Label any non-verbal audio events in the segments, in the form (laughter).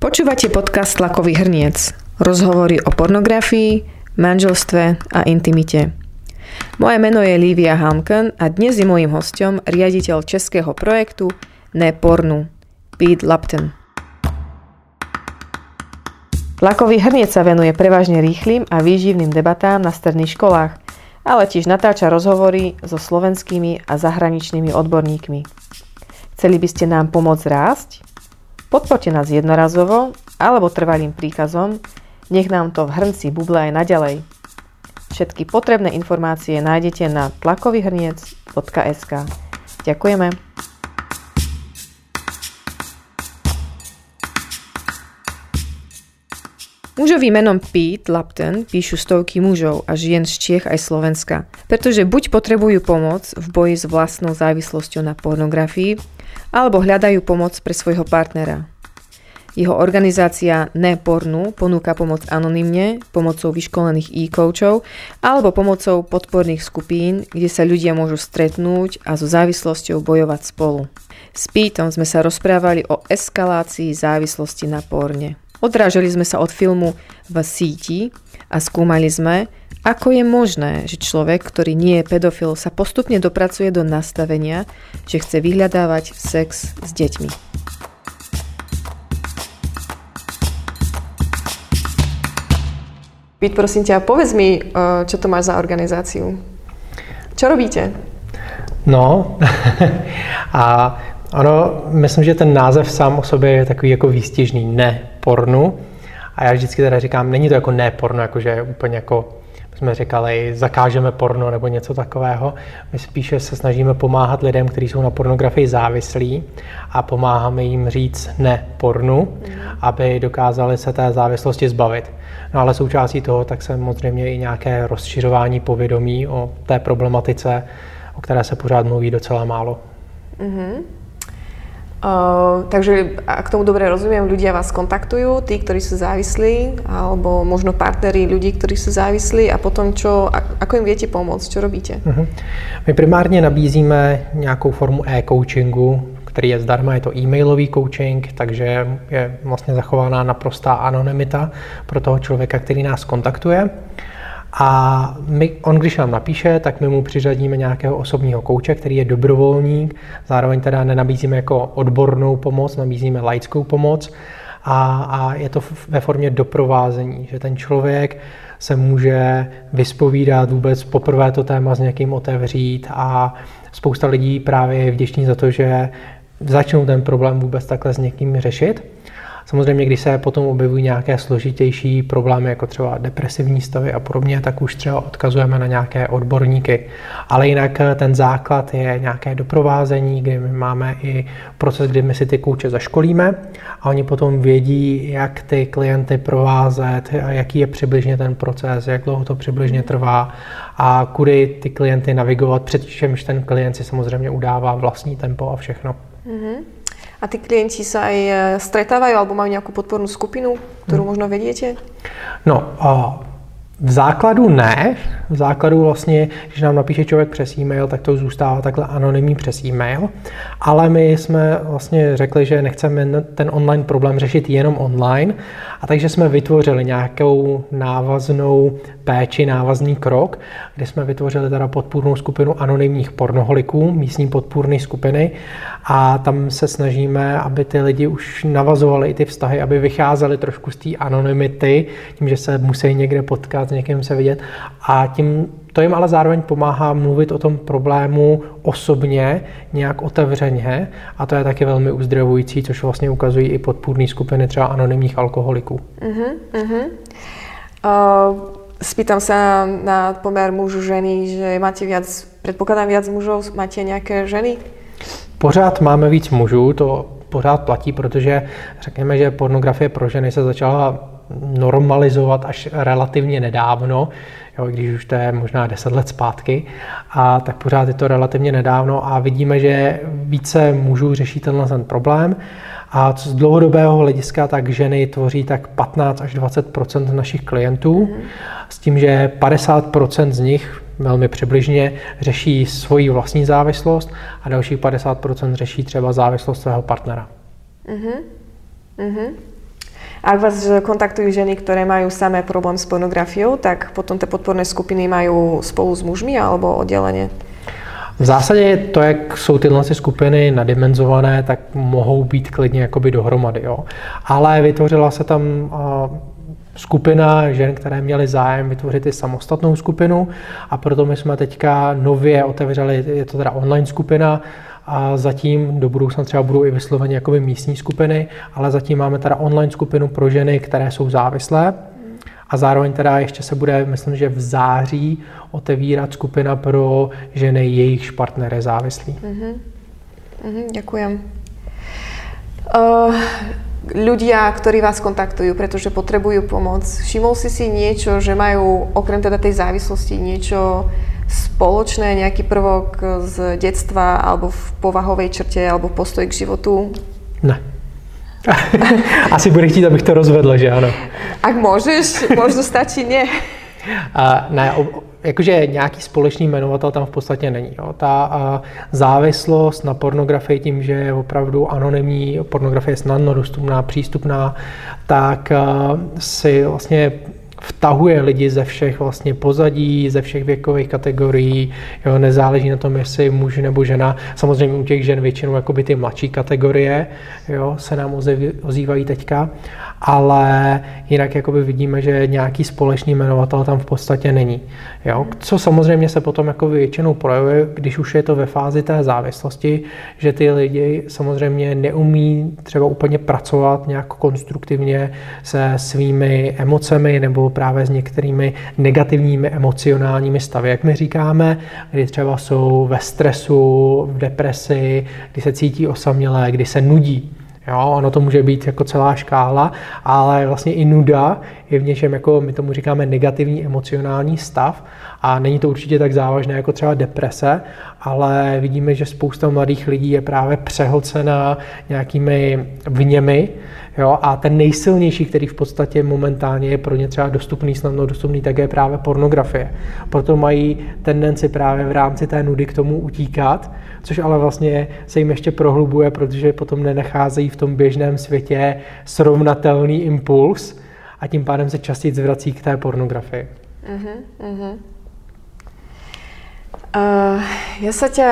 Počúvate podcast Tlakový hrniec. Rozhovory o pornografii, manželstve a intimite. Moje meno je Lívia Hamken a dnes je mojím hostom riaditeľ českého projektu Ne pornu, Pete Lapton. Tlakový hrniec sa venuje prevažne rýchlým a výživným debatám na stredných školách, ale tiež natáča rozhovory so slovenskými a zahraničnými odborníkmi. Chceli by ste nám pomôcť rásť? Podporte nás jednorazovo alebo trvalým príkazom, nech nám to v hrnci buble aj naďalej. Všetky potrebné informácie nájdete na tlakovyhrniec.sk. Ďakujeme. Mužovým menom Pete Lapton píšu stovky mužov a žien z Čiech aj Slovenska, pretože buď potrebujú pomoc v boji s vlastnou závislosťou na pornografii, alebo hľadajú pomoc pre svojho partnera. Jeho organizácia Nepornu ponúka pomoc anonymne, pomocou vyškolených e-coachov alebo pomocou podporných skupín, kde sa ľudia môžu stretnúť a so závislosťou bojovať spolu. S Pítom sme sa rozprávali o eskalácii závislosti na porne. Odrážali sme sa od filmu v síti a skúmali sme, ako je možné, že človek, ktorý nie je pedofil, sa postupne dopracuje do nastavenia, že chce vyhľadávať sex s deťmi? Pít, prosím ťa, povedz mi, eh, čo to máš za organizáciu. Čo robíte? No, (laughs) a ono, myslím, že ten název sám o sobě je takový jako výstěžný, ne pornu. A já vždycky teda říkám, není to jako ne porno, jakože úplně jako jsme říkali, zakážeme porno nebo něco takového. My spíše se snažíme pomáhat lidem, kteří jsou na pornografii závislí a pomáháme jim říct ne pornu, aby dokázali se té závislosti zbavit. No ale součástí toho tak se samozřejmě i nějaké rozšiřování povědomí o té problematice, o které se pořád mluví docela málo. Mm-hmm. Uh, takže ak tomu dobre rozumiem, ľudia vás kontaktujú, tí, ktorí sú závislí, alebo možno partneri ľudí, ktorí sú závislí a potom čo, ako im viete pomôcť, čo robíte? Uh-huh. My primárně nabízíme nějakou formu e-coachingu, který je zdarma, je to e-mailový coaching, takže je vlastně zachovaná naprostá anonymita pro toho člověka, který nás kontaktuje. A my, on, když nám napíše, tak my mu přiřadíme nějakého osobního kouče, který je dobrovolník. Zároveň teda nenabízíme jako odbornou pomoc, nabízíme laickou pomoc. A, a je to ve formě doprovázení, že ten člověk se může vyspovídat vůbec poprvé to téma s někým otevřít a spousta lidí právě je vděční za to, že začnou ten problém vůbec takhle s někým řešit. Samozřejmě, když se potom objevují nějaké složitější problémy, jako třeba depresivní stavy a podobně, tak už třeba odkazujeme na nějaké odborníky. Ale jinak eh, ten základ je nějaké doprovázení, kdy my máme i proces, kdy my si ty kouče zaškolíme a oni potom vědí, jak ty klienty provázet, jaký je přibližně ten proces, jak dlouho to přibližně trvá a kudy ty klienty navigovat, předčemž ten klient si samozřejmě udává vlastní tempo a všechno. Mm-hmm. A tí klienti sa aj e, stretávajú alebo majú nejakú podpornú skupinu, ktorú hmm. možno vediete? No, a v základu ne. V základu vlastně, když nám napíše člověk přes e-mail, tak to zůstává takhle anonymní přes e-mail. Ale my jsme vlastně řekli, že nechceme ten online problém řešit jenom online. A takže jsme vytvořili nějakou návaznou péči, návazný krok, kde jsme vytvořili teda podpůrnou skupinu anonymních pornoholiků, místní podpůrné skupiny. A tam se snažíme, aby ty lidi už navazovali i ty vztahy, aby vycházeli trošku z té anonymity, tím, že se musí někde potkat, s někým se vidět. A tím to jim ale zároveň pomáhá mluvit o tom problému osobně, nějak otevřeně a to je taky velmi uzdravující, což vlastně ukazují i podpůrné skupiny třeba anonymních alkoholiků. Uh-huh, uh-huh. Uh, spýtam sa na pomer mužu ženy, že máte viac, predpokladám viac mužov, máte nějaké ženy? Pořád máme víc mužů, to pořád platí, protože řekněme, že pornografie pro ženy se začala normalizovat až relativně nedávno, jo, když už to je možná 10 let zpátky, a tak pořád je to relativně nedávno a vidíme, že více mužů řeší tenhle ten problém a z dlouhodobého hlediska tak ženy tvoří tak 15 až 20% našich klientů, mm. s tím, že 50% z nich velmi přibližně řeší svoji vlastní závislost a dalších 50% řeší třeba závislost svého partnera. Mm-hmm. Mm-hmm. Ak vás kontaktujú ženy, ktoré majú samé problém s pornografiou, tak potom tie podporné skupiny majú spolu s mužmi alebo oddelenie? V zásadě to, jak jsou tyhle skupiny nadimenzované, tak mohou být klidně jakoby dohromady. Jo. Ale vytvořila se tam skupina žen, které měly zájem vytvořit i samostatnou skupinu a proto my jsme teďka nově otevřeli, je to teda online skupina, a zatím do budoucna třeba budou i vysloveně jakoby místní skupiny, ale zatím máme teda online skupinu pro ženy, které jsou závislé. A zároveň teda ještě se bude, myslím, že v září otevírat skupina pro ženy, jejichž partner je závislý. Mm-hmm. Mm-hmm, ďakujem. Uh, ľudia, ktorí vás kontaktujú, pretože potrebujú pomoc, všimol si si niečo, že majú okrem teda tej závislosti niečo spoločné, nejaký prvok z detstva alebo v povahovej črte alebo postoj k životu? Ne. (laughs) Asi bude chtít, abych to rozvedl, že ano. Ak můžeš, možno stačí ne. A, ne, jakože nějaký společný jmenovatel tam v podstatě není. Jo. Ta a, závislost na pornografii tím, že je opravdu anonymní, pornografie je snadno dostupná, přístupná, tak a, si vlastně vtahuje lidi ze všech vlastně pozadí, ze všech věkových kategorií, jo, nezáleží na tom, jestli muž nebo žena. Samozřejmě u těch žen většinou jakoby ty mladší kategorie jo, se nám ozývají teďka, ale jinak jakoby vidíme, že nějaký společný jmenovatel tam v podstatě není. Jo. Co samozřejmě se potom jako většinou projevuje, když už je to ve fázi té závislosti, že ty lidi samozřejmě neumí třeba úplně pracovat nějak konstruktivně se svými emocemi nebo právě s některými negativními emocionálními stavy, jak my říkáme, kdy třeba jsou ve stresu, v depresi, kdy se cítí osamělé, kdy se nudí. Jo, ono to může být jako celá škála, ale vlastně i nuda je v něčem, jako my tomu říkáme, negativní emocionální stav a není to určitě tak závažné jako třeba deprese, ale vidíme, že spousta mladých lidí je právě přehlcená nějakými vněmi, Jo? A ten nejsilnější, který v podstatě momentálně je pro ně třeba dostupný, snadno dostupný, tak je právě pornografie. Proto mají tendenci právě v rámci té nudy k tomu utíkat, což ale vlastně se jim ještě prohlubuje, protože potom nenacházejí v tom běžném světě srovnatelný impuls a tím pádem se častěji zvrací k té pornografii. Uh-huh, uh-huh. Uh, ja sa ťa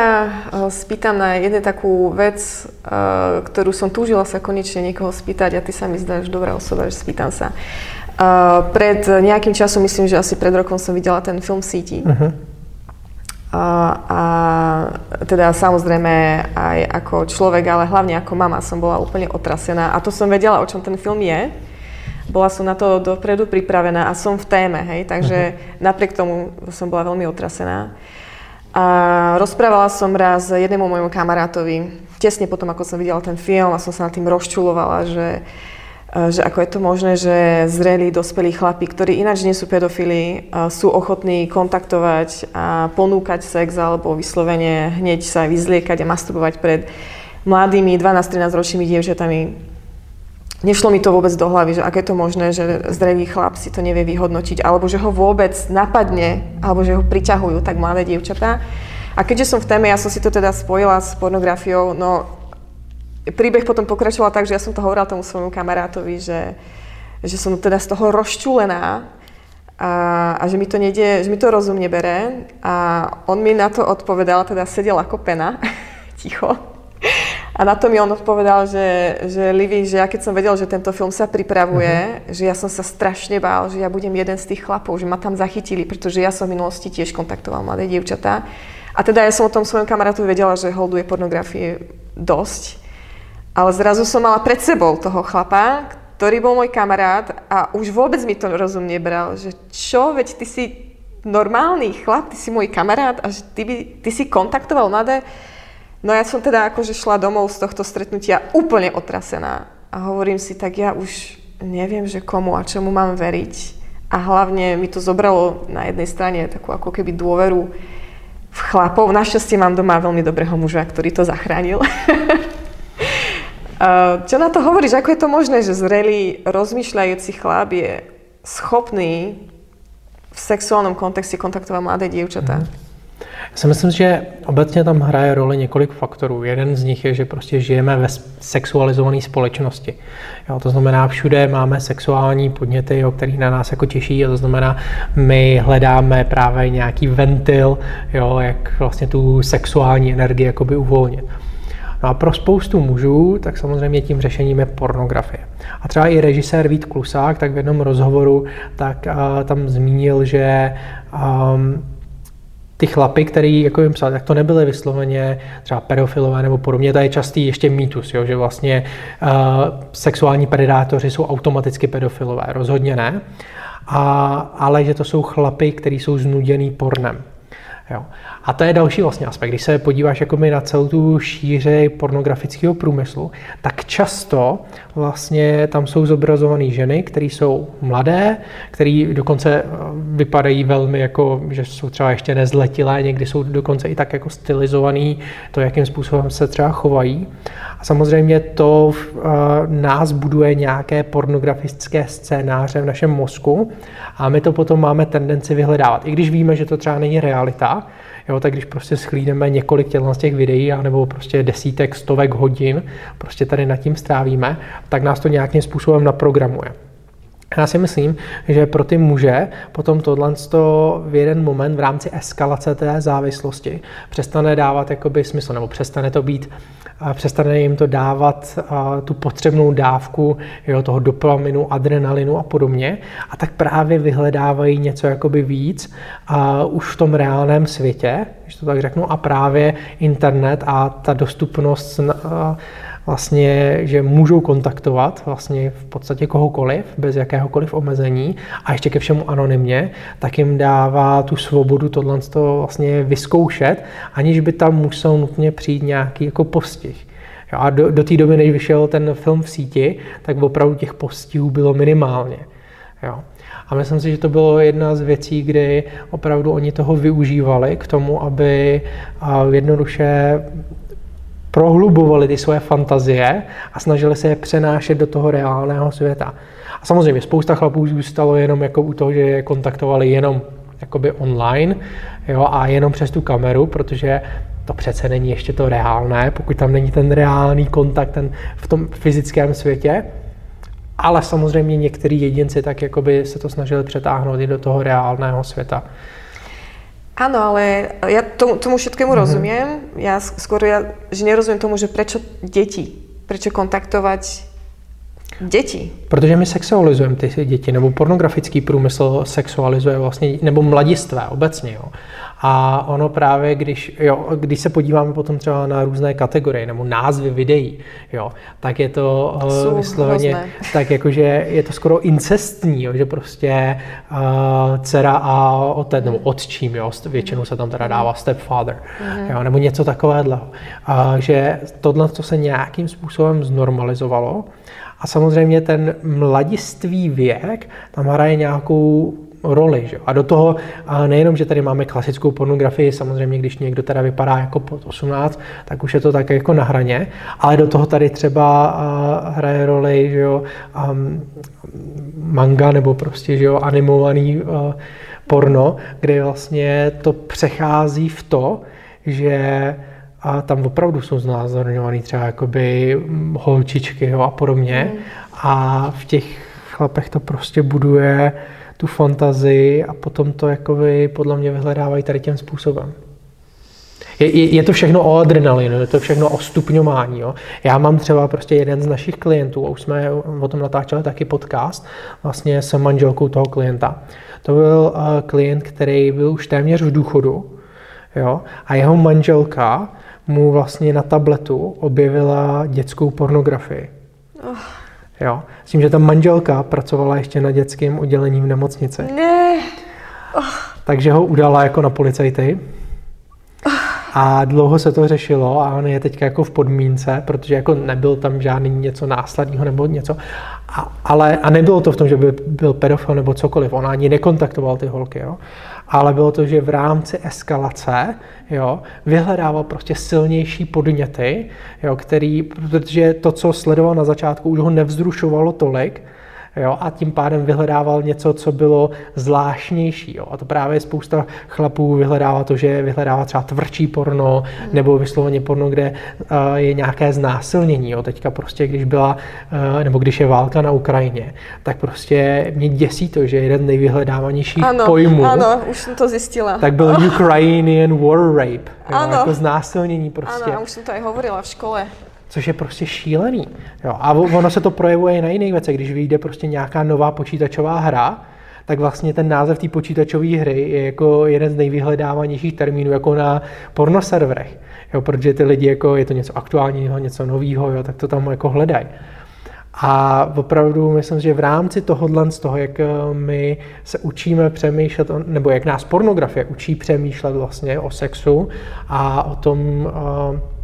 uh, spýtam na jednu takú vec, uh, ktorú som túžila sa konečne niekoho spýtať a ty sa mi zdáš dobrá osoba, že spýtam sa. Pred nejakým časom, myslím, že asi pred rokom som videla ten film Síti. Uh-huh. A, a teda samozrejme aj ako človek, ale hlavne ako mama som bola úplne otrasená a to som vedela, o čom ten film je. Bola som na to dopredu pripravená a som v téme, hej, takže uh-huh. napriek tomu som bola veľmi otrasená. A rozprávala som raz jednému môjmu kamarátovi, tesne potom, ako som videla ten film a som sa nad tým rozčulovala, že, e, že ako je to možné, že zrelí, dospelí chlapi, ktorí ináč nie sú pedofili, e, sú ochotní kontaktovať a ponúkať sex alebo vyslovene hneď sa vyzliekať a masturbovať pred mladými 12-13 ročnými dievčatami, Nešlo mi to vôbec do hlavy, že aké je to možné, že zdravý chlap si to nevie vyhodnotiť, alebo že ho vôbec napadne, alebo že ho priťahujú tak mladé dievčatá. A keďže som v téme, ja som si to teda spojila s pornografiou, no príbeh potom pokračoval tak, že ja som to hovorila tomu svojmu kamarátovi, že, že som teda z toho rozčúlená a, a že mi to nejde, že mi to rozum nebere. A on mi na to odpovedal, teda sedel ako pena, (laughs) ticho a na to mi on odpovedal, že, že Livy, že ja keď som vedel, že tento film sa pripravuje, uh-huh. že ja som sa strašne bál, že ja budem jeden z tých chlapov, že ma tam zachytili, pretože ja som v minulosti tiež kontaktoval mladé dievčatá. A teda ja som o tom svojom kamarátovi vedela, že holduje pornografie dosť. Ale zrazu som mala pred sebou toho chlapa, ktorý bol môj kamarát a už vôbec mi to rozum nebral, že čo, veď ty si normálny chlap, ty si môj kamarát a že ty, by, ty si kontaktoval mladé No ja som teda akože šla domov z tohto stretnutia úplne otrasená. A hovorím si, tak ja už neviem, že komu a čemu mám veriť. A hlavne mi to zobralo na jednej strane takú ako keby dôveru v chlapov. Našťastie mám doma veľmi dobrého muža, ktorý to zachránil. (laughs) Čo na to hovoríš? Ako je to možné, že zrelý, rozmýšľajúci chlap je schopný v sexuálnom kontexte kontaktovať mladé dievčatá? Mm. Já si myslím, že obecně tam hraje roli několik faktorů. Jeden z nich je, že prostě žijeme ve sexualizované společnosti. Jo, to znamená, všude máme sexuální podněty, o který na nás jako těší, a to znamená, my hledáme právě nějaký ventil, jo, jak vlastně tu sexuální energii jakoby uvolnit. No a pro spoustu mužů, tak samozřejmě tím řešením je pornografie. A třeba i režisér Vít Klusák, tak v jednom rozhovoru, tak uh, tam zmínil, že um, ty chlapy, který jako jim psal, tak to nebyly vysloveně třeba pedofilové nebo podobně, to je častý ještě mýtus, jo, že vlastně uh, sexuální predátoři jsou automaticky pedofilové, rozhodně ne, a, ale že to jsou chlapy, kteří jsou znuděný pornem. Jo. A to je další vlastně aspekt. Když se podíváš jakoby na celou tu šíři pornografického průmyslu, tak často vlastně tam jsou zobrazované ženy, které jsou mladé, které dokonce eh, vypadají velmi jako, že jsou třeba ještě nezletilé, někdy jsou dokonce i tak jako stylizovaný, to, jakým způsobem se třeba chovají. A samozřejmě to uh, nás buduje nějaké pornografické scénáře v našem mozku a my to potom máme tendenci vyhledávat. I když víme, že to třeba není realita, Jo, tak když prostě schlídeme několik těchto z těch videí, nebo prostě desítek, stovek hodin, prostě tady nad tím strávíme, tak nás to nějakým způsobem naprogramuje. Já si myslím, že pro ty muže potom tohle v jeden moment v rámci eskalace té závislosti přestane dávat jakoby smysl, nebo přestane to být, přestane jim to dávat tu potřebnou dávku jo, toho dopaminu, adrenalinu a podobně. A tak právě vyhledávají něco jakoby víc a už v tom reálném světě, když to tak řeknu, a právě internet a ta dostupnost vlastně, že můžou kontaktovat vlastně v podstatě kohokoliv, bez jakéhokoliv omezení a ještě ke všemu anonymně, tak jim dává tu svobodu tohle vlastně vyzkoušet, aniž by tam musel nutně přijít nějaký jako postih. Jo, a do, do té doby, než vyšel ten film v síti, tak opravdu těch postihů bylo minimálně. Jo. A myslím si, že to bylo jedna z věcí, kdy opravdu oni toho využívali k tomu, aby jednoduše prohlubovali ty svoje fantazie a snažili se je přenášet do toho reálného světa. A samozřejmě spousta chlapů zůstalo jenom jako u toho, že je kontaktovali jenom jakoby online jo, a jenom přes tu kameru, protože to přece není ještě to reálné, pokud tam není ten reálný kontakt ten v tom fyzickém světě. Ale samozřejmě některý jedinci tak jakoby se to snažili přetáhnout i do toho reálného světa. Áno, ale ja tomu, tomu všetkému mm-hmm. rozumiem. Ja skôr, ja, že nerozumiem tomu, že prečo deti, prečo kontaktovať děti. Protože my sexualizujeme ty děti, nebo pornografický průmysl sexualizuje vlastně, nebo mladistvé obecně. Jo. A ono právě, když, jo, když se podíváme potom třeba na různé kategorie nebo názvy videí, jo, tak je to uh, vysloveně, (laughs) tak jakože je to skoro incestní, jo, že prostě uh, dcera a otec, nebo otčím, jo, většinou se tam teda dává stepfather, mm-hmm. jo, nebo něco takového. Uh, že tohle, co se nějakým způsobem znormalizovalo, a samozřejmě ten mladistvý věk tam hraje nějakou roli. Že? A do toho a nejenom, že tady máme klasickou pornografii, samozřejmě, když někdo teda vypadá jako pod 18, tak už je to tak jako na hraně, ale do toho tady třeba hraje roli že jo, um, manga nebo prostě že jo, animovaný uh, porno, kde vlastně to přechází v to, že a tam opravdu jsou znázorňovaný třeba jakoby holčičky jo, a podobně. Mm. A v těch chlapech to prostě buduje tu fantazii a potom to jakoby podle mě vyhledávají tady tím způsobem. Je, je, je to všechno o adrenalinu, je to všechno o stupňování. Jo. Já mám třeba prostě jeden z našich klientů, už jsme o tom natáčeli taky podcast, vlastně s manželkou toho klienta. To byl uh, klient, který byl už téměř v důchodu, jo, a jeho manželka mu vlastně na tabletu objevila dětskou pornografii. Oh. Jo. S tím, že ta manželka pracovala ještě na dětském oddělení v nemocnici. Ne. Oh. Takže ho udala jako na policajty. Oh. A dlouho se to řešilo a on je teďka jako v podmínce, protože jako nebyl tam žádný něco následního nebo něco. A, ale, a nebylo to v tom, že by byl pedofil nebo cokoliv. On ani nekontaktoval ty holky. Jo ale bylo to, že v rámci eskalace jo, vyhledával prostě silnější podněty, jo, který, protože to, co sledoval na začátku, už ho nevzrušovalo tolik, jo, a tím pádem vyhledával něco, co bylo zvláštnější. Jo. A to právě spousta chlapů vyhledává to, že vyhledává třeba tvrdší porno, mm. nebo vysloveně porno, kde uh, je nějaké znásilnění. Jo. Teďka prostě, když byla, uh, nebo když je válka na Ukrajině, tak prostě mě děsí to, že jeden z nejvyhledávanějších ano, pojmů, ano, už jsem to zjistila. tak byl (laughs) Ukrainian war rape. Jo, ano. Jako znásilnění prostě. Ano, už jsem to i hovorila v škole což je prostě šílený. Jo, a ono se to projevuje i na jiných věcech. Když vyjde prostě nějaká nová počítačová hra, tak vlastně ten název té počítačové hry je jako jeden z nejvyhledávanějších termínů jako na pornoserverech. Jo, protože ty lidi, jako je to něco aktuálního, něco nového, tak to tam jako hledají. A opravdu myslím, že v rámci tohohle, z toho, jak eh, my se učíme přemýšlet, nebo jak nás pornografie učí přemýšlet vlastně o sexu a o tom, eh,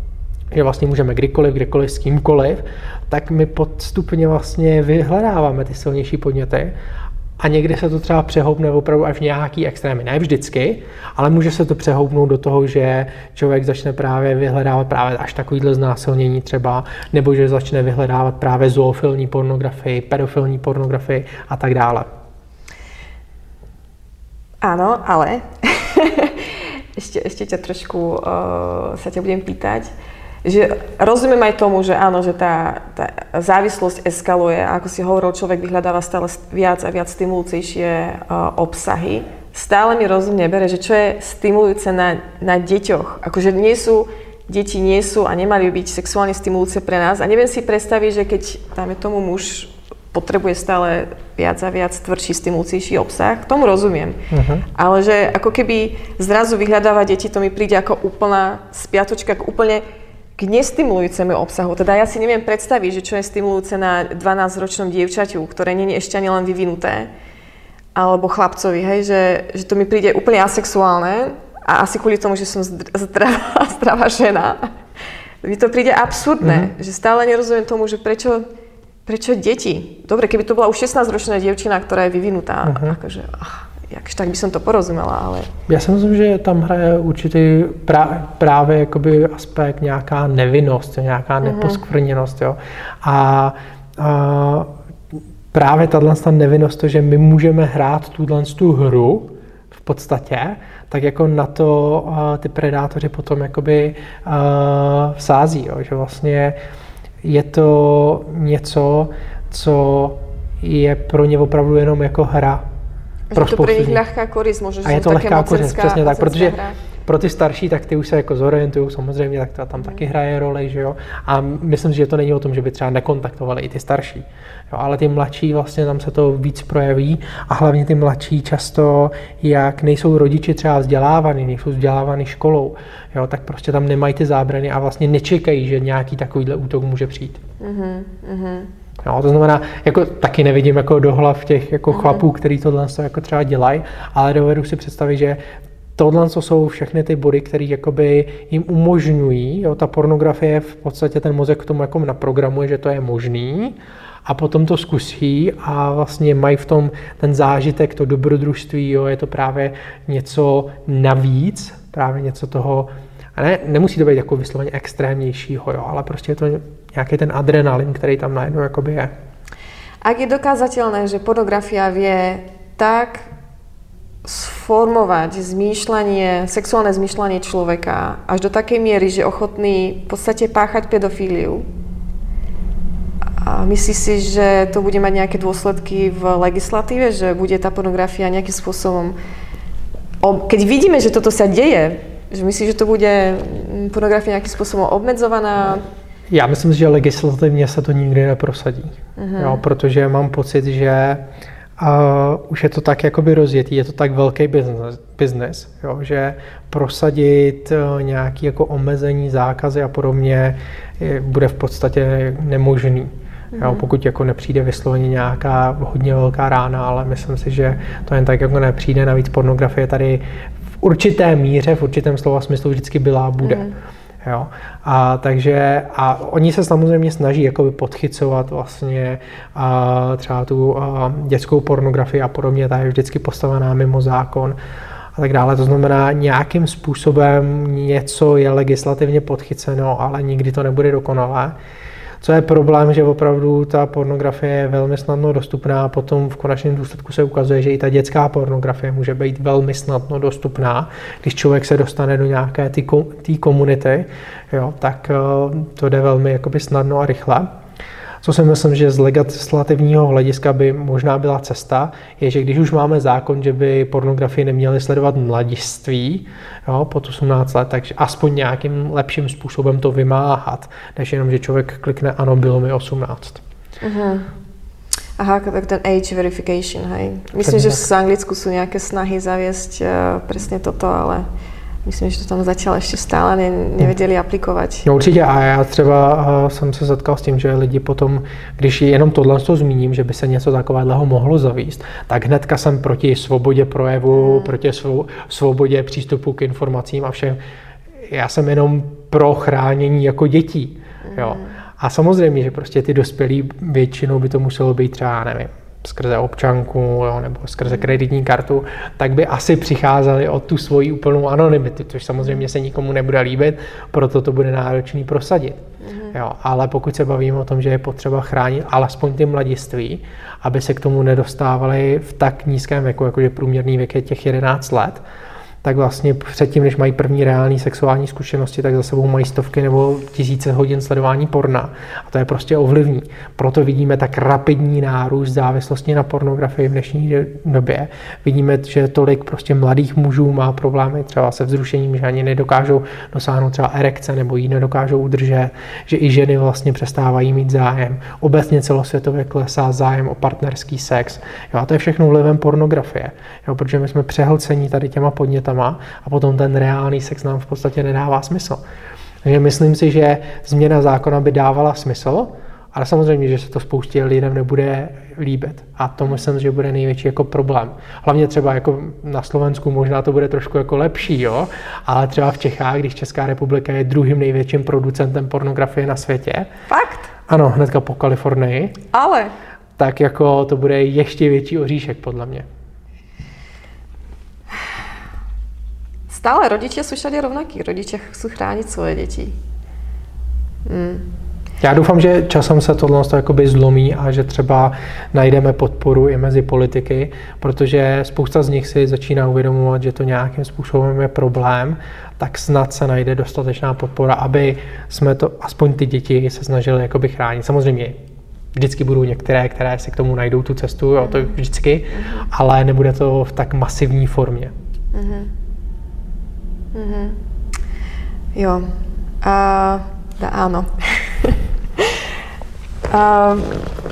že vlastně můžeme kdykoliv, kdekoliv, s kýmkoliv, tak my podstupně vlastně vyhledáváme ty silnější podněty a někdy se to třeba přehoupne opravdu až v nějaký extrémy. Ne vždycky, ale může se to přehoupnout do toho, že člověk začne právě vyhledávat právě až takovýhle znásilnění třeba, nebo že začne vyhledávat právě zoofilní pornografii, pedofilní pornografii a tak dále. Ano, ale (laughs) ještě, ještě tě trošku uh, se tě budem pýtať že rozumiem aj tomu, že áno, že tá, tá závislosť eskaluje a ako si hovoril, človek vyhľadáva stále viac a viac stimulujúcejšie uh, obsahy. Stále mi rozumne bere, že čo je stimulujúce na, na deťoch. Akože nie sú, deti nie sú a nemali byť sexuálne stimulujúce pre nás. A neviem si predstaviť, že keď, dáme tomu, muž potrebuje stále viac a viac tvrdší, stimulujúcejší obsah, tomu rozumiem. Uh-huh. Ale že ako keby zrazu vyhľadáva deti, to mi príde ako úplná spiatočka, ako úplne k nestimulujúcemu obsahu. Teda ja si neviem predstaviť, že čo je stimulujúce na 12-ročnom dievčaťu, ktoré nie je ešte ani len vyvinuté, alebo chlapcovi, hej, že, že to mi príde úplne asexuálne a asi kvôli tomu, že som zdravá, (laughs) zdravá žena. Mi to príde absurdné, mm-hmm. že stále nerozumiem tomu, že prečo, prečo deti. Dobre, keby to bola už 16-ročná dievčina, ktorá je vyvinutá, mm-hmm. akože... Ach jakž tak by som to porozumela, ale... Já si myslím, že tam hraje určitý pra, právě jakoby aspekt nějaká nevinnost, nějaká mm-hmm. neposkvrněnost, jo. A, a právě tato ta nevinnost, to, že my můžeme hrát tuhle tu hru v podstatě, tak jako na to uh, ty predátoři potom jakoby uh, vsází, jo, že vlastně je to něco, co je pro ně opravdu jenom jako hra, pro to pro nich lehká korist, možná, že je to lehká korist, přesně tak, protože hra. pro ty starší, tak ty už se jako zorientují samozřejmě, tak to tam mm. taky hraje roli, že jo. A myslím si, že to není o tom, že by třeba nekontaktovali i ty starší. Jo, ale ty mladší vlastně tam se to víc projeví a hlavně ty mladší často, jak nejsou rodiči třeba vzdělávaný, nejsou vzdělávaný školou, jo, tak prostě tam nemají ty zábrany a vlastně nečekají, že nějaký takovýhle útok může přijít. Mm-hmm, mm-hmm. Jo, to znamená, jako taky nevidím jako do hlav těch jako mm. chlapů, který tohle jako třeba dělají, ale dovedu si představit, že tohle jsou všechny ty body, které jakoby jim umožňují, jo, ta pornografie v podstatě ten mozek k tomu jako naprogramuje, že to je možný a potom to zkusí a vlastně mají v tom ten zážitek, to dobrodružství, jo, je to právě něco navíc, právě něco toho, a ne, nemusí to být jako vysloveně extrémnějšího, jo, ale prostě je to nějaký ten adrenalin, který tam najednou jakoby je. Ak je dokázateľné, že pornografia vie tak sformovať zmýšľanie, sexuálne zmýšľanie človeka až do takej miery, že ochotný v podstate páchať pedofíliu. A myslíš si, že to bude mať nejaké dôsledky v legislatíve, že bude tá pornografia nejakým spôsobom... Keď vidíme, že toto sa deje, že myslíš, že to bude pornografia nejakým spôsobom obmedzovaná, já myslím, že legislativně se to nikdy neprosadí, uh-huh. jo, protože mám pocit, že uh, už je to tak jakoby rozjetý, je to tak velký business, business jo, že prosadit uh, nějaký jako omezení, zákazy a podobně je, bude v podstatě nemožný. Jo, mhm. pokud jako nepřijde vysloveně nějaká hodně velká rána, ale myslím si, že to jen tak jako nepřijde. Navíc pornografie tady v určité míře, v určitém slova smyslu vždycky byla a bude. Mm. Jo? A takže a oni se samozřejmě snaží jakoby podchycovat vlastně a třeba tu a, dětskou pornografii a podobně, ta je vždycky postavená mimo zákon a tak dále. To znamená, nějakým způsobem něco je legislativně podchyceno, ale nikdy to nebude dokonalé. Co je problém, že opravdu ta pornografie je velmi snadno dostupná a potom v konečném důsledku se ukazuje, že i ta dětská pornografie může být velmi snadno dostupná. Když člověk se dostane do nějaké té komunity, jo, tak eh, to jde velmi jakoby snadno a rychle. Co si myslím, že z legislativního hlediska by možná byla cesta, je, že když už máme zákon, že by pornografii neměli sledovat mladiství jo, pod 18 let, takže aspoň nějakým lepším způsobem to vymáhat, než jenom, že člověk klikne ano, bylo mi 18. Uh-huh. Aha, tak ten age verification, hej. Myslím, že v Anglicku jsou nějaké snahy zaviesť uh, přesně toto, ale Myslím, že to tam začal ještě stále ne, nevěděli aplikovat. No určitě a já třeba jsem se setkal s tím, že lidi potom, když jenom tohle to zmíním, že by se něco takového mohlo zavíst, tak hnedka jsem proti svobodě projevu, hmm. proti svobodě přístupu k informacím a všem. Já jsem jenom pro chránění jako dětí. Hmm. Jo. A samozřejmě, že prostě ty dospělí většinou by to muselo být třeba, nevím, skrze občanku jo, nebo skrze kreditní kartu, tak by asi přicházeli o tu svoji úplnou anonymitu, což samozřejmě se nikomu nebude líbit, proto to bude náročný prosadit. Mhm. Jo, ale pokud se bavíme o tom, že je potřeba chránit alespoň ty mladiství, aby se k tomu nedostávali v tak nízkém věku, jakože průměrný věk je těch 11 let, tak vlastně předtím, než mají první reální sexuální zkušenosti, tak za sebou mají stovky nebo tisíce hodin sledování porna. A to je prostě ovlivní. Proto vidíme tak rapidní nárůst závislosti na pornografii v dnešní době. Vidíme, že tolik prostě mladých mužů má problémy třeba se vzrušením, že ani nedokážou dosáhnout třeba erekce nebo ji nedokážou udržet, že i ženy vlastně přestávají mít zájem. Obecně celosvětově klesá zájem o partnerský sex. Jo, a to je všechno vlivem pornografie, jo, protože my jsme přehlcení tady těma podnětami věcama a potom ten reálný sex nám v podstatě nedává smysl. Takže myslím si, že změna zákona by dávala smysl, ale samozřejmě, že se to spoustě lidem nebude líbit. A to myslím, že bude největší jako problém. Hlavně třeba jako na Slovensku možná to bude trošku jako lepší, jo? ale třeba v Čechách, když Česká republika je druhým největším producentem pornografie na světě. Fakt? Ano, hnedka po Kalifornii. Ale? Tak jako to bude ještě větší oříšek, podle mě. Stále rodiče jsou všade rovnakí. Rodiče chcou chránit svoje děti. Hmm. Já doufám, že časem se tohle jakoby zlomí a že třeba najdeme podporu i mezi politiky, protože spousta z nich si začíná uvědomovat, že to nějakým způsobem je problém, tak snad se najde dostatečná podpora, aby jsme to, aspoň ty děti se snažili jakoby chránit. Samozřejmě vždycky budou některé, které si k tomu najdou tu cestu, jo, to vždycky, ale nebude to v tak masivní formě. Mm-hmm. Mm-hmm. Jo. A, da, áno. (laughs) a,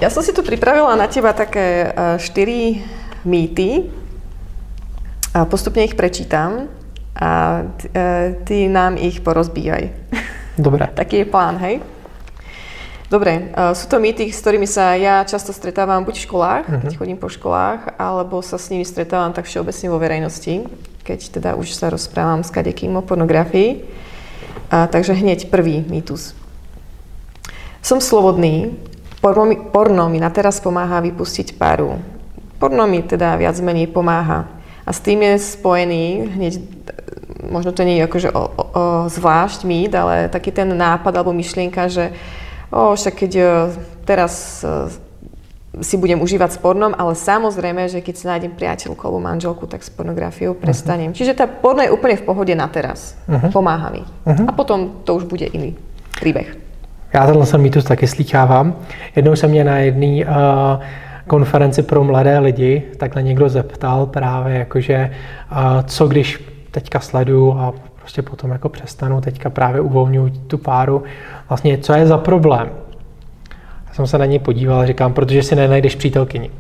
ja som si tu pripravila na teba také štyri mýty. A postupne ich prečítam a ty, ty nám ich porozbíjaj. Dobre. (laughs) Taký je plán, hej? Dobre, sú to mýty, s ktorými sa ja často stretávam buď v školách, uh-huh. keď chodím po školách, alebo sa s nimi stretávam tak všeobecne vo verejnosti keď teda už sa rozprávam s kadekým o pornografii. A, takže hneď prvý mýtus. Som slobodný, porno mi, porno mi na teraz pomáha vypustiť páru. Porno mi teda viac menej pomáha. A s tým je spojený hneď, možno to nie je akože o, o, o zvlášť mýt, ale taký ten nápad alebo myšlienka, že o, však keď e, teraz e, si budem užívať s pornom, ale samozrejme, že keď si nájdem priateľku alebo manželku, tak s pornografiou prestanem. Uh-huh. Čiže tá porno je úplne v pohode na teraz. Uh-huh. Pomáha mi. Uh-huh. A potom to už bude iný příběh. Já tenhle jsem mýtus taky slýchávám. Jednou se mě na jedné uh, konferenci pro mladé lidi takhle někdo zeptal právě jakože, uh, co když teďka sleduju a prostě potom jako přestanu, teďka právě uvolňuji tu páru, vlastně co je za problém jsem se na něj podíval a říkám, protože si nenajdeš přítelkyni.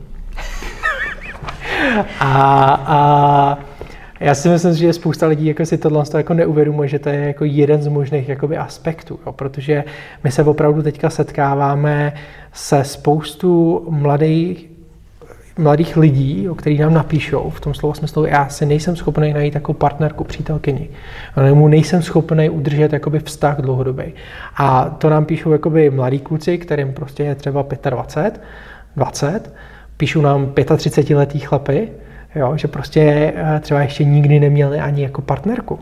a, a já si myslím, že spousta lidí jako si tohle jako neuvědomuje, že to je jako jeden z možných jakoby aspektů, jo, protože my se opravdu teďka setkáváme se spoustu mladých mladých lidí, o kterých nám napíšou, v tom slova smyslu, já si nejsem schopný najít takovou partnerku, přítelkyni. Nebo nejsem schopný udržet jakoby vztah dlouhodobý. A to nám píšou jakoby mladí kluci, kterým prostě je třeba 25, 20, píšou nám 35 letý chlapy, jo, že prostě eh, třeba ještě nikdy neměli ani jako partnerku.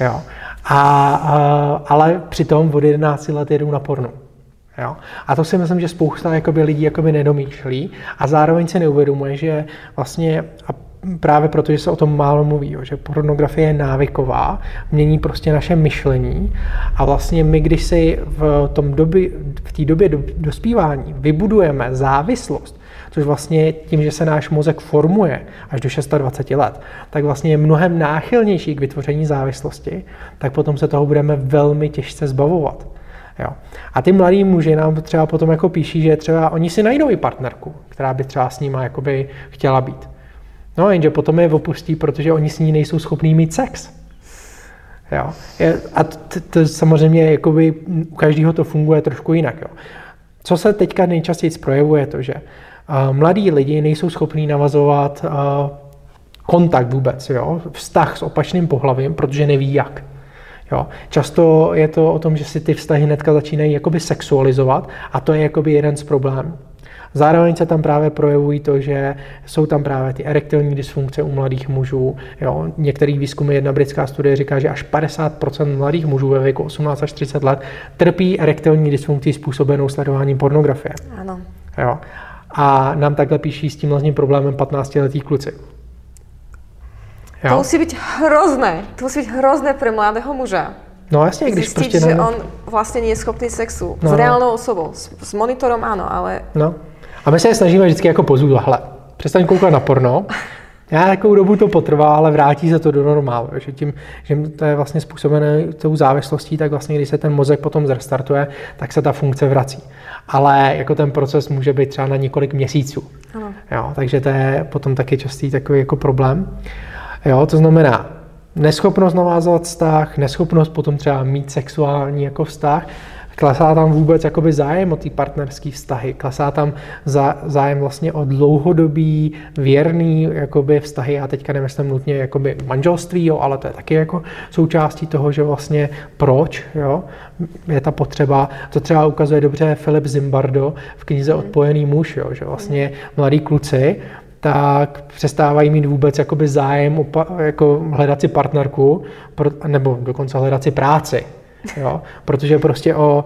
Jo. A, a, ale přitom od 11 let jedou na pornu. Jo? A to si myslím, že spousta jakoby, lidí jakoby nedomýšlí a zároveň si neuvědomuje, že vlastně a právě protože se o tom málo mluví, jo, že pornografie je návyková, mění prostě naše myšlení a vlastně my, když si v tom doby, v té době do, dospívání vybudujeme závislost, což vlastně tím, že se náš mozek formuje až do 26 let, tak vlastně je mnohem náchylnější k vytvoření závislosti, tak potom se toho budeme velmi těžce zbavovat. Jo. A ty mladí muži nám třeba potom jako píší, že třeba oni si najdou i partnerku, která by třeba s nima jakoby chtěla být. No jenže potom je opustí, protože oni s ní nejsou schopní mít sex. Jo. A to, to samozřejmě jakoby, u každého to funguje trošku jinak. Jo. Co se teďka nejčastěji projevuje, to, že uh, mladí lidi nejsou schopní navazovat uh, kontakt vůbec, jo, vztah s opačným pohlavím, protože neví jak. Jo. Často je to o tom, že si ty vztahy hnedka začínají jakoby sexualizovat a to je jakoby jeden z problémů. Zároveň se tam právě projevují to, že jsou tam právě ty erektilní dysfunkce u mladých mužů. Jo. Některý výzkumy, jedna britská studie říká, že až 50% mladých mužů ve věku 18 až 30 let trpí erektilní dysfunkcí způsobenou sledováním pornografie. Ano. Jo. A nám takhle píší s tím vlastním problémem 15-letý kluci. Jo? To musí být hrozné. To musí být hrozné pro mladého muža. No jasně, když prostě... že on vlastně je schopný sexu. No, s no. reálnou osobou. S, s monitorom ano, ale... No. A my se je snažíme vždycky jako pozvat, hele, přestaň koukat na porno, Nějakou dobu to potrvá, ale vrátí se to do normálu. Že tím, že to je vlastně způsobené tou závislostí, tak vlastně, když se ten mozek potom zrestartuje, tak se ta funkce vrací. Ale jako ten proces může být třeba na několik měsíců. Jo, takže to je potom taky častý takový jako problém. Jo, to znamená, neschopnost navázat vztah, neschopnost potom třeba mít sexuální jako vztah, klesá tam vůbec jakoby zájem o ty partnerské vztahy, klesá tam za, zájem vlastně o dlouhodobý, věrný jakoby vztahy. Já teďka nemyslím nutně jakoby manželství, jo, ale to je taky jako součástí toho, že vlastně proč jo, je ta potřeba. To třeba ukazuje dobře Filip Zimbardo v knize mhm. Odpojený muž, jo, že vlastně mladí kluci tak přestávají mít vůbec jakoby zájem o, jako hledat si partnerku, nebo dokonce hledat si práci. Jo? Protože prostě o, o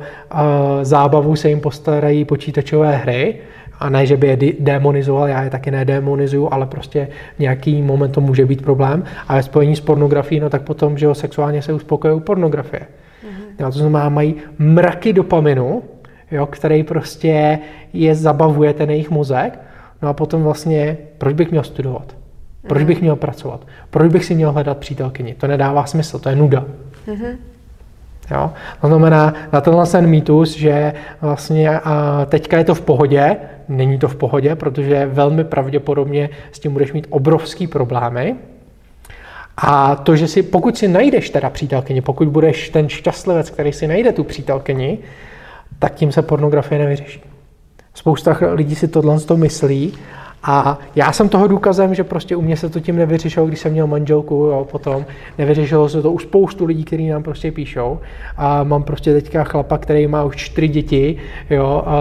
zábavu se jim postarají počítačové hry, a ne, že by je demonizoval, já je taky nedemonizuju, ale prostě nějaký moment to může být problém. A ve spojení s pornografií, no tak potom, že jo, sexuálně se uspokojí u pornografie. Mm-hmm. Jo, to znamená, mají mraky dopaminu, jo, který prostě je zabavuje ten jejich mozek No a potom vlastně, proč bych měl studovat? Proč bych měl pracovat? Proč bych si měl hledat přítelkyni? To nedává smysl, to je nuda. Mm-hmm. Jo? To znamená, na tenhle ten mýtus, že vlastně a teďka je to v pohodě, není to v pohodě, protože velmi pravděpodobně s tím budeš mít obrovský problémy. A to, že si, pokud si najdeš teda přítelkyni, pokud budeš ten šťastlivec, který si najde tu přítelkyni, tak tím se pornografie nevyřeší. Spousta lidí si tohle to myslí a já jsem toho důkazem, že prostě u mě se to tím nevyřešilo, když jsem měl manželku, jo, potom nevyřešilo se to u spoustu lidí, kteří nám prostě píšou. A mám prostě teďka chlapa, který má už čtyři děti, jo, a,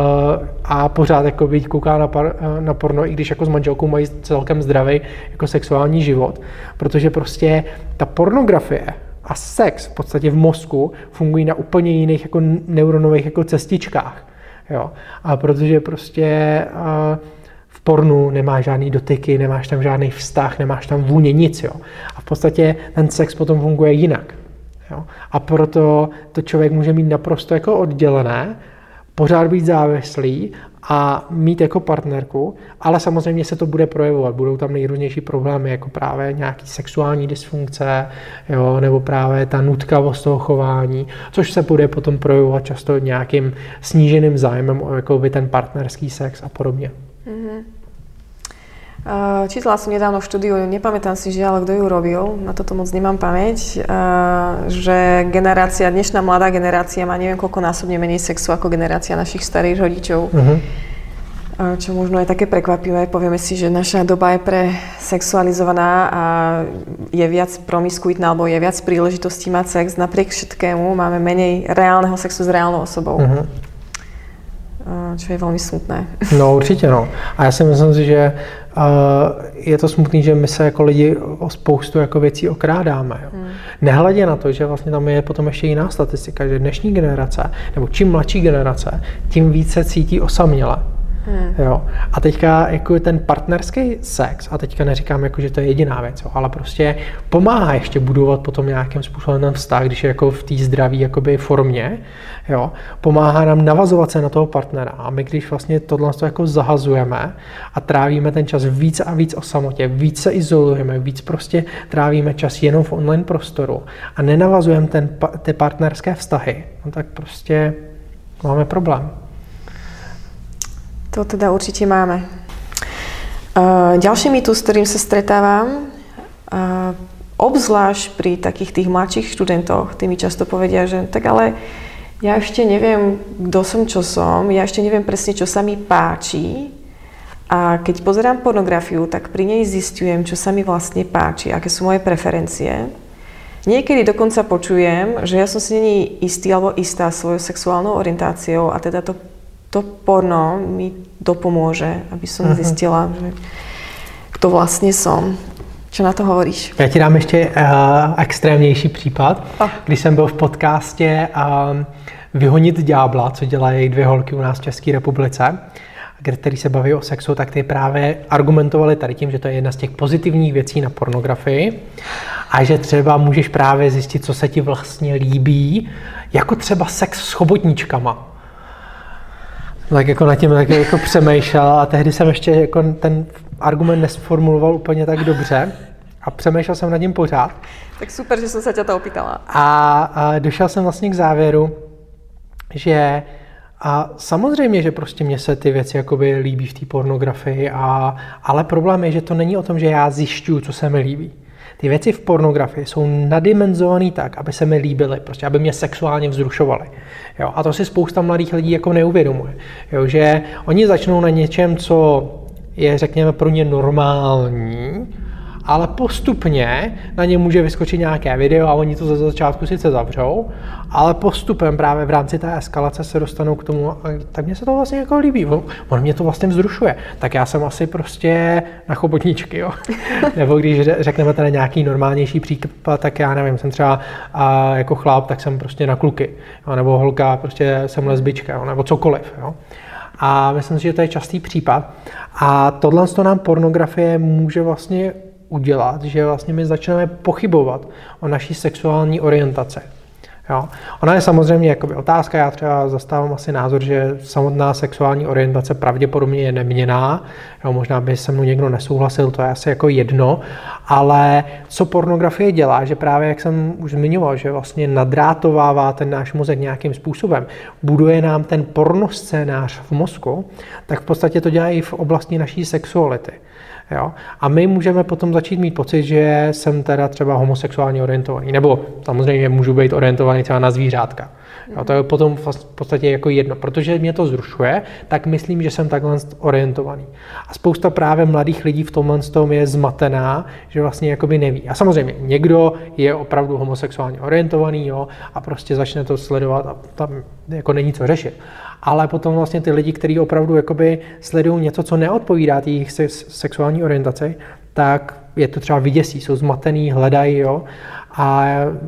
a pořád jako být kouká na, par, na porno, i když jako s manželkou mají celkem zdravý jako sexuální život. Protože prostě ta pornografie a sex v podstatě v mozku fungují na úplně jiných jako neuronových jako cestičkách. Jo. A protože prostě v pornu nemáš žádný dotyky, nemáš tam žádný vztah, nemáš tam vůně, nic. Jo. A v podstatě ten sex potom funguje jinak. Jo. A proto to člověk může mít naprosto jako oddělené, pořád být závislý a mít jako partnerku, ale samozřejmě se to bude projevovat. Budou tam nejrůznější problémy, jako právě nějaký sexuální dysfunkce, jo, nebo právě ta nutkavost toho chování, což se bude potom projevovat často nějakým sníženým zájmem o jako by ten partnerský sex a podobně. Mm-hmm. Čítala som nedávno štúdiu, nepamätám si žiaľ, kto ju robil, na toto moc nemám pamäť, že generácia, dnešná mladá generácia má neviem koľko násobne menej sexu ako generácia našich starých rodičov. Uh-huh. Čo možno je také prekvapivé. Povieme si, že naša doba je pre sexualizovaná a je viac promiskuitná alebo je viac príležitostí mať sex. Napriek všetkému máme menej reálneho sexu s reálnou osobou. Uh-huh. čo je velmi smutné. No určitě no. A já si myslím, že je to smutný, že my se jako lidi o spoustu jako věcí okrádáme. Jo. Hmm. Nehledě na to, že vlastně tam je potom ještě jiná statistika, že dnešní generace, nebo čím mladší generace, tím více cítí osaměle. Hmm. Jo. A teďka jako ten partnerský sex, a teďka neříkám, jako, že to je jediná věc, jo, ale prostě pomáhá ještě budovat potom nějakým způsobem ten vztah, když je jako v té zdraví jakoby formě, jo, pomáhá nám navazovat se na toho partnera. A my, když vlastně tohle jako zahazujeme a trávíme ten čas víc a víc o samotě, víc se izolujeme, víc prostě trávíme čas jenom v online prostoru a nenavazujeme ten, ty partnerské vztahy, no tak prostě máme problém. To teda určite máme. ďalší mýtus, s ktorým sa stretávam, obzvlášť pri takých tých mladších študentoch, tí mi často povedia, že tak ale ja ešte neviem, kto som, čo som, ja ešte neviem presne, čo sa mi páči a keď pozerám pornografiu, tak pri nej zistujem, čo sa mi vlastne páči, aké sú moje preferencie. Niekedy dokonca počujem, že ja som si není istý alebo istá svojou sexuálnou orientáciou a teda to to porno mi dopomůže, aby som uh-huh. zjistila, že kto vlastně som. Co na to hovoríš? Já ti dám ještě uh, extrémnější případ. Oh. Když jsem byl v podcastě uh, Vyhonit ďábla, co dělají dvě holky u nás v České republice, který se baví o sexu, tak ty právě argumentovali tady tím, že to je jedna z těch pozitivních věcí na pornografii a že třeba můžeš právě zjistit, co se ti vlastně líbí, jako třeba sex s chobotničkama. Tak jako na tím taky jako přemýšlel a tehdy jsem ještě jako ten argument nesformuloval úplně tak dobře a přemýšlel jsem nad tím pořád. Tak super, že jsem se tě to opýtala. A, a došel jsem vlastně k závěru, že a samozřejmě, že prostě mě se ty věci jakoby líbí v té pornografii, a, ale problém je, že to není o tom, že já zjišťuju, co se mi líbí. Ty věci v pornografii jsou nadimenzované tak, aby se mi líbily, prostě aby mě sexuálně vzrušovaly. Jo? A to si spousta mladých lidí jako neuvědomuje. Jo? Že oni začnou na něčem, co je, řekněme, pro ně normální, ale postupně na ně může vyskočit nějaké video a oni to za začátku sice zavřou, ale postupem právě v rámci té eskalace se dostanou k tomu, tak mě se to vlastně jako líbí, on mě to vlastně vzrušuje, tak já jsem asi prostě na chobotničky, jo. (laughs) Nebo když řekneme tady nějaký normálnější příklad, tak já nevím, jsem třeba a jako chlap, tak jsem prostě na kluky, jo. nebo holka, prostě jsem lesbička, jo. nebo cokoliv, jo. A myslím si, že to je častý případ. A tohle to nám pornografie může vlastně udělat, že vlastně my začneme pochybovat o naší sexuální orientaci. Jo. Ona je samozřejmě jakoby otázka, já třeba zastávám asi názor, že samotná sexuální orientace pravděpodobně je neměná, jo, možná by se mnou někdo nesouhlasil, to je asi jako jedno, ale co pornografie dělá, že právě, jak jsem už zmiňoval, že vlastně nadrátovává ten náš mozek nějakým způsobem, buduje nám ten pornoscénář v mozku, tak v podstatě to dělá i v oblasti naší sexuality. Jo? A my můžeme potom začít mít pocit, že jsem teda třeba homosexuálně orientovaný, nebo samozřejmě můžu být orientovaný třeba na zvířátka. Jo, to je potom v podstatě jako jedno. Protože mě to zrušuje, tak myslím, že jsem takhle orientovaný. A spousta právě mladých lidí v tomhle tom je zmatená, že vlastně jakoby neví. A samozřejmě někdo je opravdu homosexuálně orientovaný jo, a prostě začne to sledovat a tam jako není co řešit ale potom vlastně ty lidi, kteří opravdu jakoby sledují něco, co neodpovídá jejich sexuální orientaci, tak je to třeba vyděsí, jsou zmatený, hledají, jo. A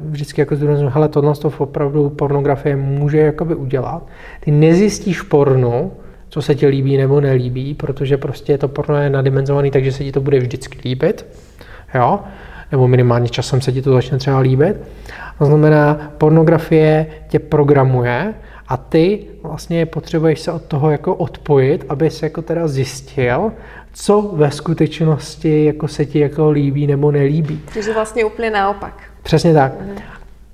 vždycky jako zdůraznuju, hele, tohle to opravdu pornografie může jakoby udělat. Ty nezjistíš pornu, co se ti líbí nebo nelíbí, protože prostě to porno je nadimenzovaný, takže se ti to bude vždycky líbit, jo. Nebo minimálně časem se ti to začne třeba líbit. To znamená, pornografie tě programuje a ty vlastně potřebuješ se od toho jako odpojit, aby se jako teda zjistil, co ve skutečnosti jako se ti jako líbí nebo nelíbí. Takže vlastně úplně naopak. Přesně tak. Mhm.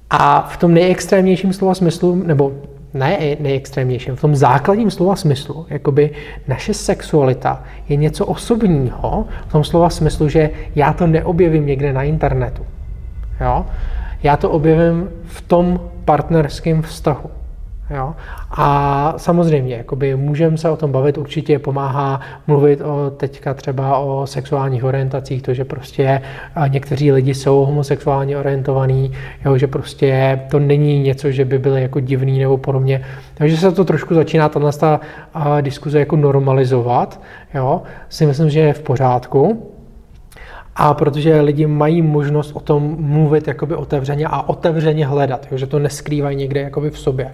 A v tom nejextrémnějším slova smyslu, nebo ne nejextrémnějším, v tom základním slova smyslu, jakoby naše sexualita je něco osobního, v tom slova smyslu, že já to neobjevím někde na internetu. Jo? Já to objevím v tom partnerském vztahu. Jo? A samozřejmě, jakoby můžeme se o tom bavit, určitě pomáhá mluvit o teďka třeba o sexuálních orientacích, to, že prostě někteří lidi jsou homosexuálně orientovaní, jo? že prostě to není něco, že by byly jako divný nebo podobně. Takže se to trošku začíná tato ta diskuze jako normalizovat, jo? si myslím, že je v pořádku. A protože lidi mají možnost o tom mluvit jakoby otevřeně a otevřeně hledat, jo? že to neskrývají někde jakoby v sobě.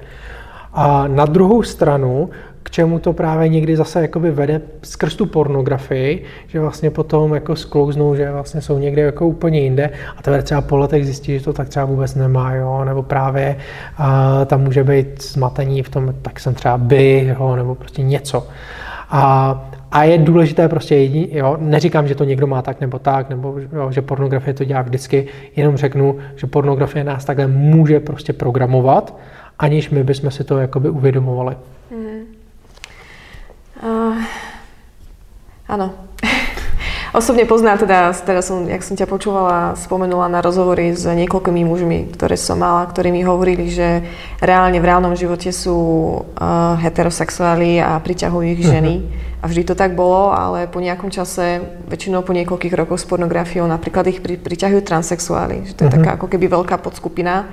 A na druhou stranu, k čemu to právě někdy zase jakoby vede skrz tu pornografii, že vlastně potom jako sklouznou, že vlastně jsou někde jako úplně jinde a teprve třeba po letech zjistí, že to tak třeba vůbec nemá, jo, nebo právě a, tam může být zmatení v tom, tak jsem třeba by, jo, nebo prostě něco. A, a je důležité prostě jediný, jo, neříkám, že to někdo má tak nebo tak, nebo jo, že pornografie to dělá vždycky, jenom řeknu, že pornografie nás takhle může prostě programovat aniž my bychom si to jakoby uvědomovali. Hmm. Uh, áno. (laughs) Osobne poznám, teda, teda som, jak som ťa počúvala, spomenula na rozhovory s niekoľkými mužmi, ktoré som mala, ktorí mi hovorili, že reálne v reálnom živote sú uh, heterosexuáli a priťahujú ich ženy. Uh-huh. A vždy to tak bolo, ale po nejakom čase, väčšinou po niekoľkých rokoch s pornografiou, napríklad ich pri, priťahujú transexuáli. Že to je uh-huh. taká ako keby veľká podskupina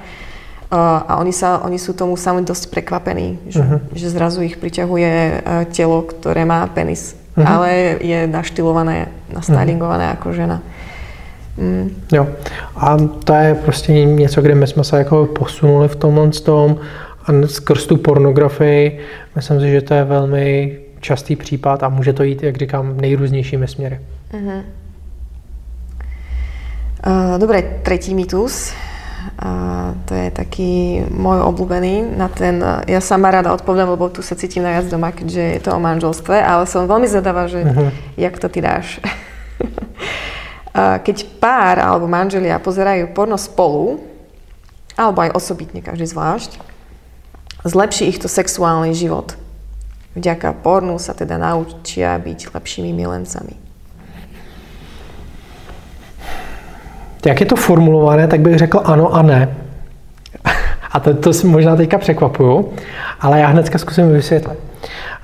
a oni, sa, oni sú tomu sami dosť prekvapení, že, uh-huh. že zrazu ich priťahuje e, telo, ktoré má penis, uh-huh. ale je naštylované, nastylingované uh-huh. ako žena. Mm. Jo. A to je prostě něco, kde my jsme se jako posunuli v tomhle tom a skrz tu pornografii, myslím si, že to je velmi častý případ a může to jít, jak říkám, nejrůznějšími směry. Uh-huh. Uh, dobre, tretí mýtus. A to je taký môj obľúbený na ten, ja sama rada odpovedám, lebo tu sa cítim najviac doma, keďže je to o manželstve, ale som veľmi zvedavá, že uh-huh. jak to ty dáš. (laughs) Keď pár alebo manželia pozerajú porno spolu, alebo aj osobitne, každý zvlášť, zlepší ich to sexuálny život. Vďaka pornu sa teda naučia byť lepšími milencami. Jak je to formulované, tak bych řekl ano a ne. A to, to si možná teďka překvapuju, ale já hnedka zkusím vysvětlit.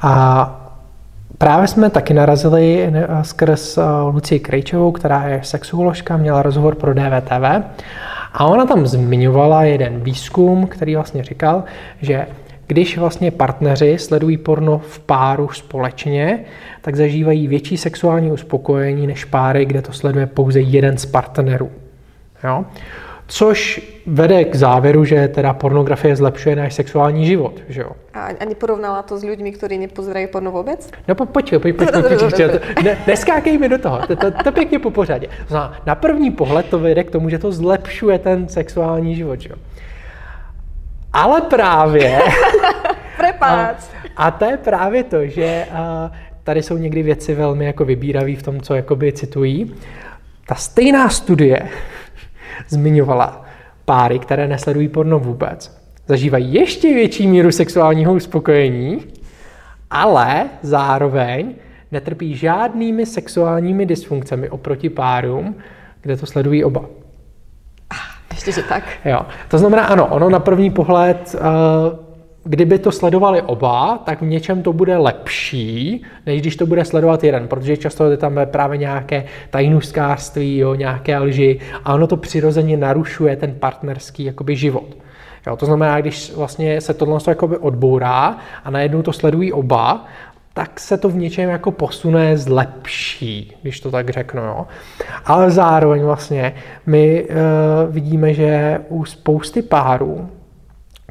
A Právě jsme taky narazili skrz Lucii Krejčovou, která je sexuoložka, měla rozhovor pro DVTV a ona tam zmiňovala jeden výzkum, který vlastně říkal, že když vlastně partneři sledují porno v páru společně, tak zažívají větší sexuální uspokojení než páry, kde to sleduje pouze jeden z partnerů. Jo? Což vede k závěru, že teda pornografie zlepšuje náš sexuální život. Že jo? A, a neporovnala to s lidmi, kteří nepozerají porno vůbec? No po, pojď, pojď, pojď, pojď, pojď, ne, neskákej mi do toho, to, to, to pěkně po pořadě. Na první pohled to vede k tomu, že to zlepšuje ten sexuální život. Že jo? Ale právě... (laughs) a, a to je právě to, že a, tady jsou někdy věci velmi jako vybíravé v tom, co jakoby citují. Ta stejná studie zmiňovala páry, které nesledují porno vůbec, zažívají ještě větší míru sexuálního uspokojení, ale zároveň netrpí žádnými sexuálními dysfunkcemi oproti párům, kde to sledují oba. Ještě, že tak. Jo. To znamená, ano, ono na první pohled uh, kdyby to sledovali oba, tak v něčem to bude lepší, než když to bude sledovat jeden, protože často je tam právě nějaké tajnůstkářství, jo, nějaké lži a ono to přirozeně narušuje ten partnerský jakoby, život. Jo, to znamená, když vlastně se tohle jakoby odbourá a najednou to sledují oba, tak se to v něčem jako posune zlepší, když to tak řeknu. Jo. Ale zároveň vlastně my uh, vidíme, že u spousty párů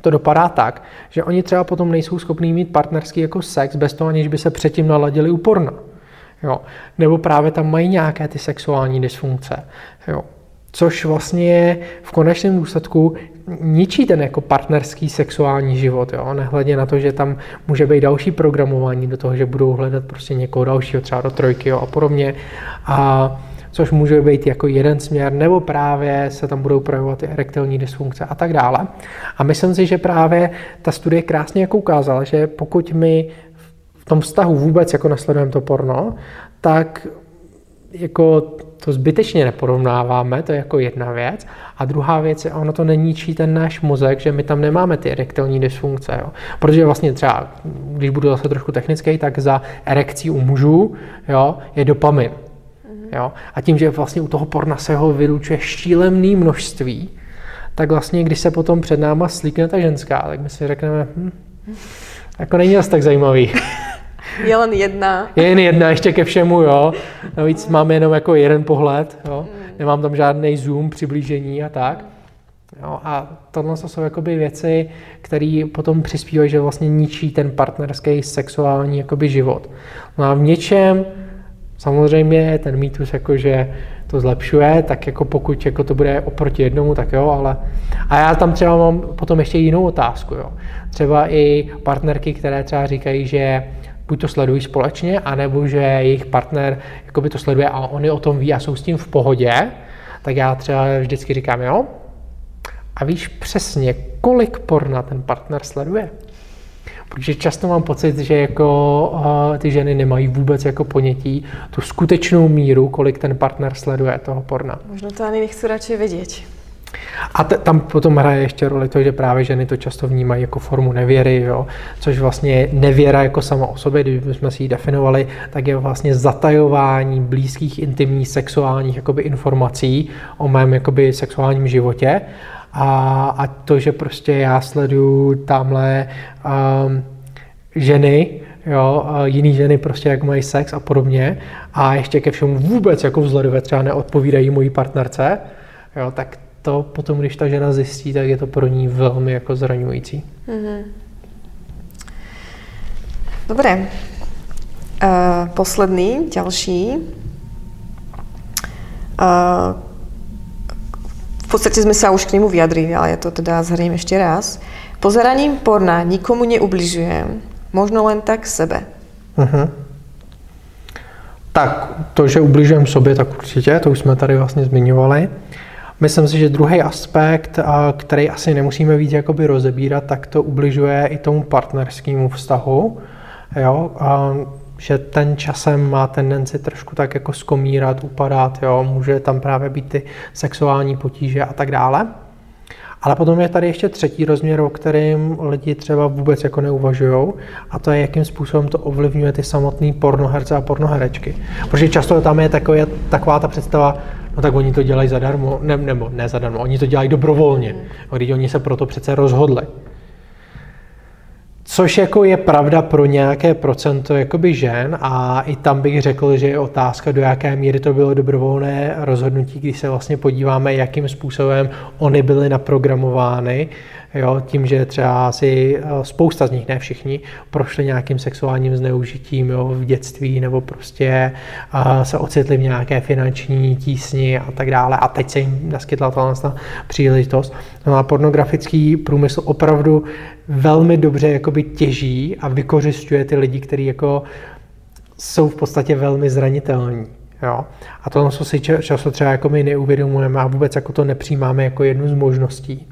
to dopadá tak, že oni třeba potom nejsou schopní mít partnerský jako sex bez toho, aniž by se předtím naladili u porna. Jo. Nebo právě tam mají nějaké ty sexuální dysfunkce. Jo. Což vlastně v konečném důsledku ničí ten jako partnerský sexuální život, jo? nehledě na to, že tam může být další programování do toho, že budou hledat prostě někoho dalšího, třeba do trojky jo? a podobně. A což může být jako jeden směr, nebo právě se tam budou projevovat i erektilní dysfunkce a tak dále. A myslím si, že právě ta studie krásně jako ukázala, že pokud my v tom vztahu vůbec jako nasledujeme to porno, tak jako to zbytečně neporovnáváme, to je jako jedna věc. A druhá věc je, ono to neníčí ten náš mozek, že my tam nemáme ty erektilní dysfunkce. Jo. Protože vlastně třeba, když budu zase trošku technický, tak za erekcí u mužů jo, je dopamin. Jo. A tím, že vlastně u toho porna se ho vylučuje šílemný množství, tak vlastně, když se potom před náma slíkne ta ženská, tak my si řekneme, hm, jako není asi tak zajímavý. (laughs) Je jen jedna. Je jen jedna, ještě ke všemu, jo. Navíc mám jenom jako jeden pohled, jo. Nemám tam žádný zoom, přiblížení a tak. Jo, a tohle jsou jakoby věci, které potom přispívají, že vlastně ničí ten partnerský sexuální jakoby život. No a v něčem samozřejmě ten mýtus, jako že to zlepšuje, tak jako pokud jako to bude oproti jednomu, tak jo, ale a já tam třeba mám potom ještě jinou otázku, jo. Třeba i partnerky, které třeba říkají, že buď to sledují společně, anebo že jejich partner jakoby to sleduje a oni o tom ví a jsou s tím v pohodě, tak já třeba vždycky říkám, jo, a víš přesně, kolik porna ten partner sleduje? Protože často mám pocit, že jako uh, ty ženy nemají vůbec jako ponětí tu skutečnou míru, kolik ten partner sleduje toho porna. Možná to ani nechci radši vědět. A t- tam potom hraje ještě roli to, že právě ženy to často vnímají jako formu nevěry, jo? což vlastně nevěra jako sama o sobě, kdybychom si ji definovali, tak je vlastně zatajování blízkých, intimních, sexuálních jakoby, informací o mém jakoby, sexuálním životě. A, a to, že prostě já sleduju tamhle um, ženy, jo, jiný ženy prostě jak mají sex a podobně a ještě ke všemu vůbec jako vzhledové třeba neodpovídají mojí partnerce, jo, tak to potom, když ta žena zjistí, tak je to pro ní velmi jako zraňující. Mm-hmm. Dobré. Uh, posledný, další. Uh, podstatě jsme se už k němu vyjadrili, ale já to teda zhrním ještě raz. Pozeraním porna nikomu neubližujem, možno len tak sebe. Uh-huh. Tak to, že ubližujeme sobě, tak určitě, to už jsme tady vlastně zmiňovali. Myslím si, že druhý aspekt, který asi nemusíme víc jakoby rozebírat, tak to ubližuje i tomu partnerskému vztahu. Jo? Že ten časem má tendenci trošku tak jako skomírat, upadat, jo? může tam právě být ty sexuální potíže a tak dále. Ale potom je tady ještě třetí rozměr, o kterém lidi třeba vůbec jako neuvažují, a to je, jakým způsobem to ovlivňuje ty samotné pornoherce a pornoherečky. Protože často tam je takové, taková ta představa, no tak oni to dělají zadarmo, ne, nebo ne zadarmo, oni to dělají dobrovolně, když oni se proto přece rozhodli. Což jako je pravda pro nějaké procento jakoby žen a i tam bych řekl, že je otázka, do jaké míry to bylo dobrovolné rozhodnutí, když se vlastně podíváme, jakým způsobem oni byly naprogramovány Jo, tím, že třeba asi eh, spousta z nich, ne všichni, prošli nějakým sexuálním zneužitím jo, v dětství nebo prostě uh, se ocitli v nějaké finanční tísni a tak dále a teď se jim naskytla ta příležitost. No a pornografický průmysl opravdu velmi dobře jakoby těží a vykořišťuje ty lidi, kteří jako jsou v podstatě velmi zranitelní. Jo? A to si často třeba jako my neuvědomujeme a vůbec jako to nepřijímáme jako jednu z možností.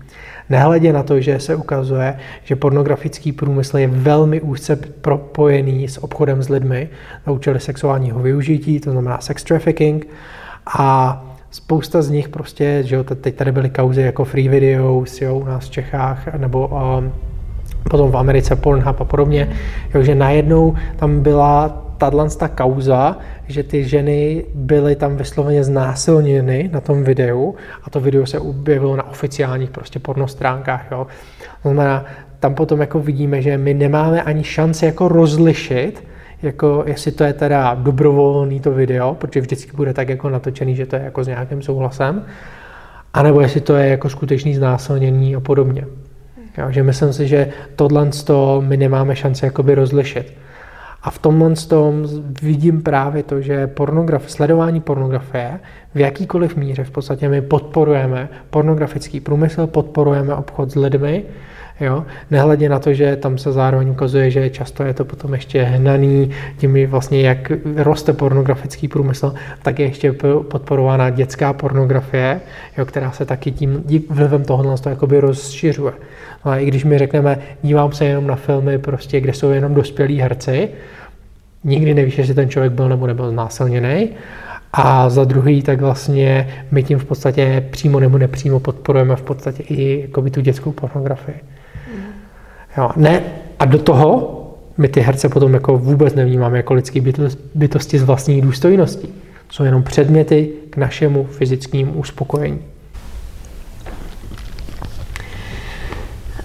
Nehledě na to, že se ukazuje, že pornografický průmysl je velmi úzce propojený s obchodem s lidmi na účely sexuálního využití, to znamená sex trafficking. A spousta z nich prostě, že jo, teď tady byly kauzy jako Free Videos, jo, u nás v Čechách, nebo um, potom v Americe Pornhub a podobně, jo, že najednou tam byla tato ta kauza, že ty ženy byly tam vysloveně znásilněny na tom videu a to video se objevilo na oficiálních prostě pornostránkách. Jo. To znamená, tam potom jako vidíme, že my nemáme ani šanci jako rozlišit, jako jestli to je teda dobrovolný to video, protože vždycky bude tak jako natočený, že to je jako s nějakým souhlasem, anebo jestli to je jako skutečný znásilnění a podobně. Jo, že myslím si, že tohle my nemáme šanci jakoby rozlišit. A v tomhle tom vidím právě to, že pornograf, sledování pornografie v jakýkoliv míře v podstatě my podporujeme pornografický průmysl, podporujeme obchod s lidmi, Jo? Nehledě na to, že tam se zároveň ukazuje, že často je to potom ještě hnaný tím, vlastně jak roste pornografický průmysl, tak je ještě podporována dětská pornografie, jo, která se taky tím vlivem tohohle to jakoby rozšiřuje. No a i když my řekneme, dívám se jenom na filmy, prostě, kde jsou jenom dospělí herci, nikdy nevíš, jestli ten člověk byl nebo nebyl znásilněný, A za druhý, tak vlastně my tím v podstatě přímo nebo nepřímo podporujeme v podstatě i jakoby, tu dětskou pornografii. Jo, ne, a do toho my ty herce potom jako vůbec nevnímáme jako lidský bytosti s vlastní důstojností. Jsou jenom předměty k našemu fyzickému uspokojení.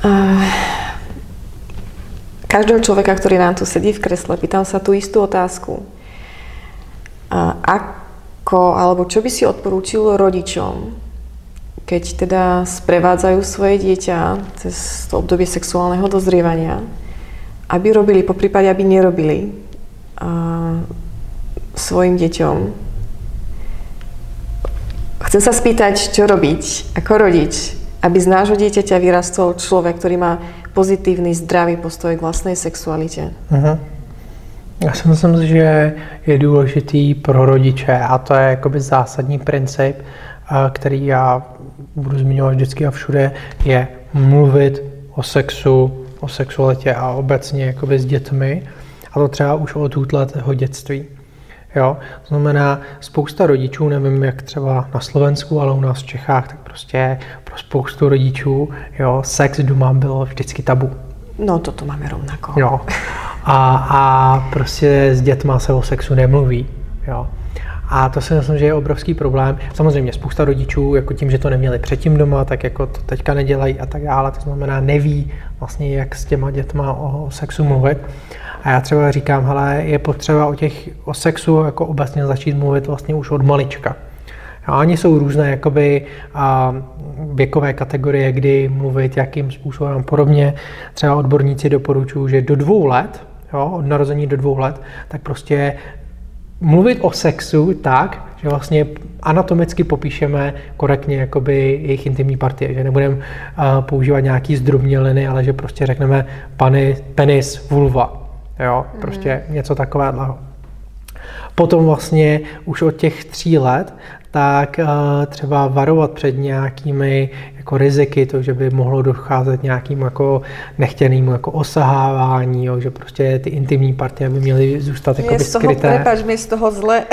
Uh, každého človeka, ktorý nám tu sedí v kresle, pýtam sa tú istú otázku. Uh, ako, alebo čo by si odporúčil rodičom, keď teda sprevádzajú svoje dieťa cez to obdobie sexuálneho dozrievania, aby robili, po prípade, aby nerobili uh, svojim deťom. Chcem sa spýtať, čo robiť ako rodič, aby z nášho dieťaťa vyrastol človek, ktorý má pozitívny, zdravý postoj k vlastnej sexualitě. Uh-huh. Já si myslím, že je důležitý pro rodiče a to je jakoby zásadní princip, který já budu zmiňovat vždycky a všude, je mluvit o sexu, o sexualitě a obecně jakoby s dětmi. A to třeba už od útletého dětství. Jo? To znamená, spousta rodičů, nevím jak třeba na Slovensku, ale u nás v Čechách, tak prostě pro spoustu rodičů jo, sex doma bylo vždycky tabu. No, to máme rovnako. Jo. A, a prostě s dětma se o sexu nemluví. Jo. A to si myslím, že je obrovský problém. Samozřejmě spousta rodičů, jako tím, že to neměli předtím doma, tak jako to teďka nedělají a tak dále. To znamená, neví vlastně, jak s těma dětma o sexu mluvit. A já třeba říkám, hele, je potřeba o těch, o sexu jako obecně začít mluvit vlastně už od malička. A oni jsou různé jakoby, a, věkové kategorie, kdy mluvit, jakým způsobem podobně. Třeba odborníci doporučují, že do dvou let, jo, od narození do dvou let, tak prostě mluvit o sexu tak, že vlastně anatomicky popíšeme korektně jakoby jejich intimní partie, že nebudeme uh, používat nějaký zdrobněliny, ale že prostě řekneme pany, penis, vulva, jo, mm. prostě něco takového. Potom vlastně už od těch tří let tak uh, třeba varovat před nějakými jako riziky, to, že by mohlo docházet nějakým jako nechtěným jako osahávání, jo, že prostě ty intimní partie by měly zůstat jako skryté. Prepač, mi z toho zle.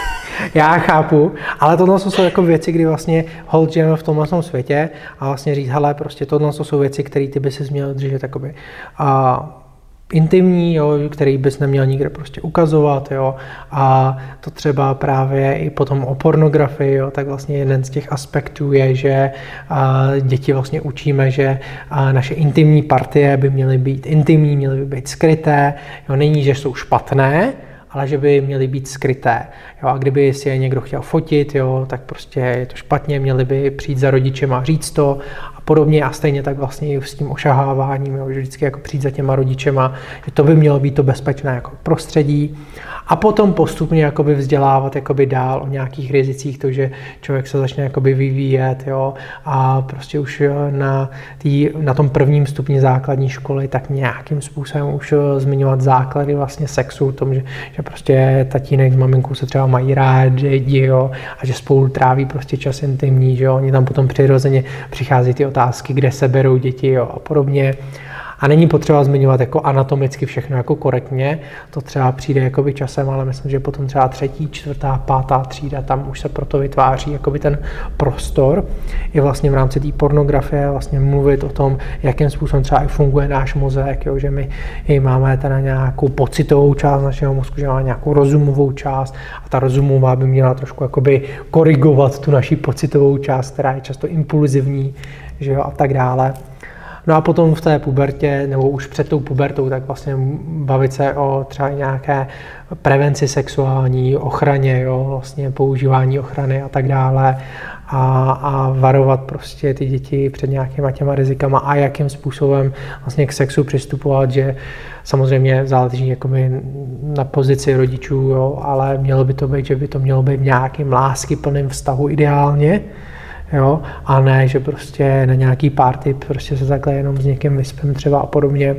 (laughs) Já chápu, ale tohle jsou jako věci, kdy vlastně hold žijeme v tomhle světě a vlastně říct, hele, prostě tohle jsou věci, které ty by si měl držet jakoby, a intimní, jo, který bys neměl nikde prostě ukazovat, jo, a to třeba právě i potom o pornografii, jo, tak vlastně jeden z těch aspektů je, že a, děti vlastně učíme, že a, naše intimní partie by měly být intimní, měly by být skryté, jo, není, že jsou špatné, ale že by měly být skryté. Jo, a kdyby si je někdo chtěl fotit, jo, tak prostě je to špatně, měli by přijít za rodičem a říct to a podobně. A stejně tak vlastně i s tím ošaháváním, jo, že vždycky jako přijít za těma rodičema, že to by mělo být to bezpečné jako prostředí. A potom postupně jakoby vzdělávat jakoby dál o nějakých rizicích, to, že člověk se začne jakoby vyvíjet jo, a prostě už na, tý, na tom prvním stupni základní školy tak nějakým způsobem už zmiňovat základy vlastně sexu, tom, že, že prostě tatínek s maminkou se třeba mají rádi jo, a že spolu tráví prostě čas intimní, že jo, oni tam potom přirozeně přichází ty otázky, kde se berou děti jo, a podobně. A není potřeba zmiňovat jako anatomicky všechno jako korektně, to třeba přijde jakoby časem, ale myslím, že potom třeba třetí, čtvrtá, pátá třída, tam už se proto vytváří jakoby ten prostor. I vlastně v rámci té pornografie vlastně mluvit o tom, jakým způsobem třeba i funguje náš mozek, jo, že my i máme teda nějakou pocitovou část našeho mozku, že máme nějakou rozumovou část a ta rozumová by měla trošku jakoby korigovat tu naši pocitovou část, která je často impulzivní, že jo, a tak dále. No a potom v té pubertě, nebo už před tou pubertou, tak vlastně bavit se o třeba nějaké prevenci sexuální, ochraně, jo, vlastně používání ochrany a tak dále a, a varovat prostě ty děti před nějakýma těma rizikama a jakým způsobem vlastně k sexu přistupovat, že samozřejmě záleží jakoby na pozici rodičů, jo, ale mělo by to být, že by to mělo být v nějakým lásky plným vztahu ideálně, jo, a ne, že prostě na nějaký party prostě se takhle jenom s někým vyspím třeba a podobně.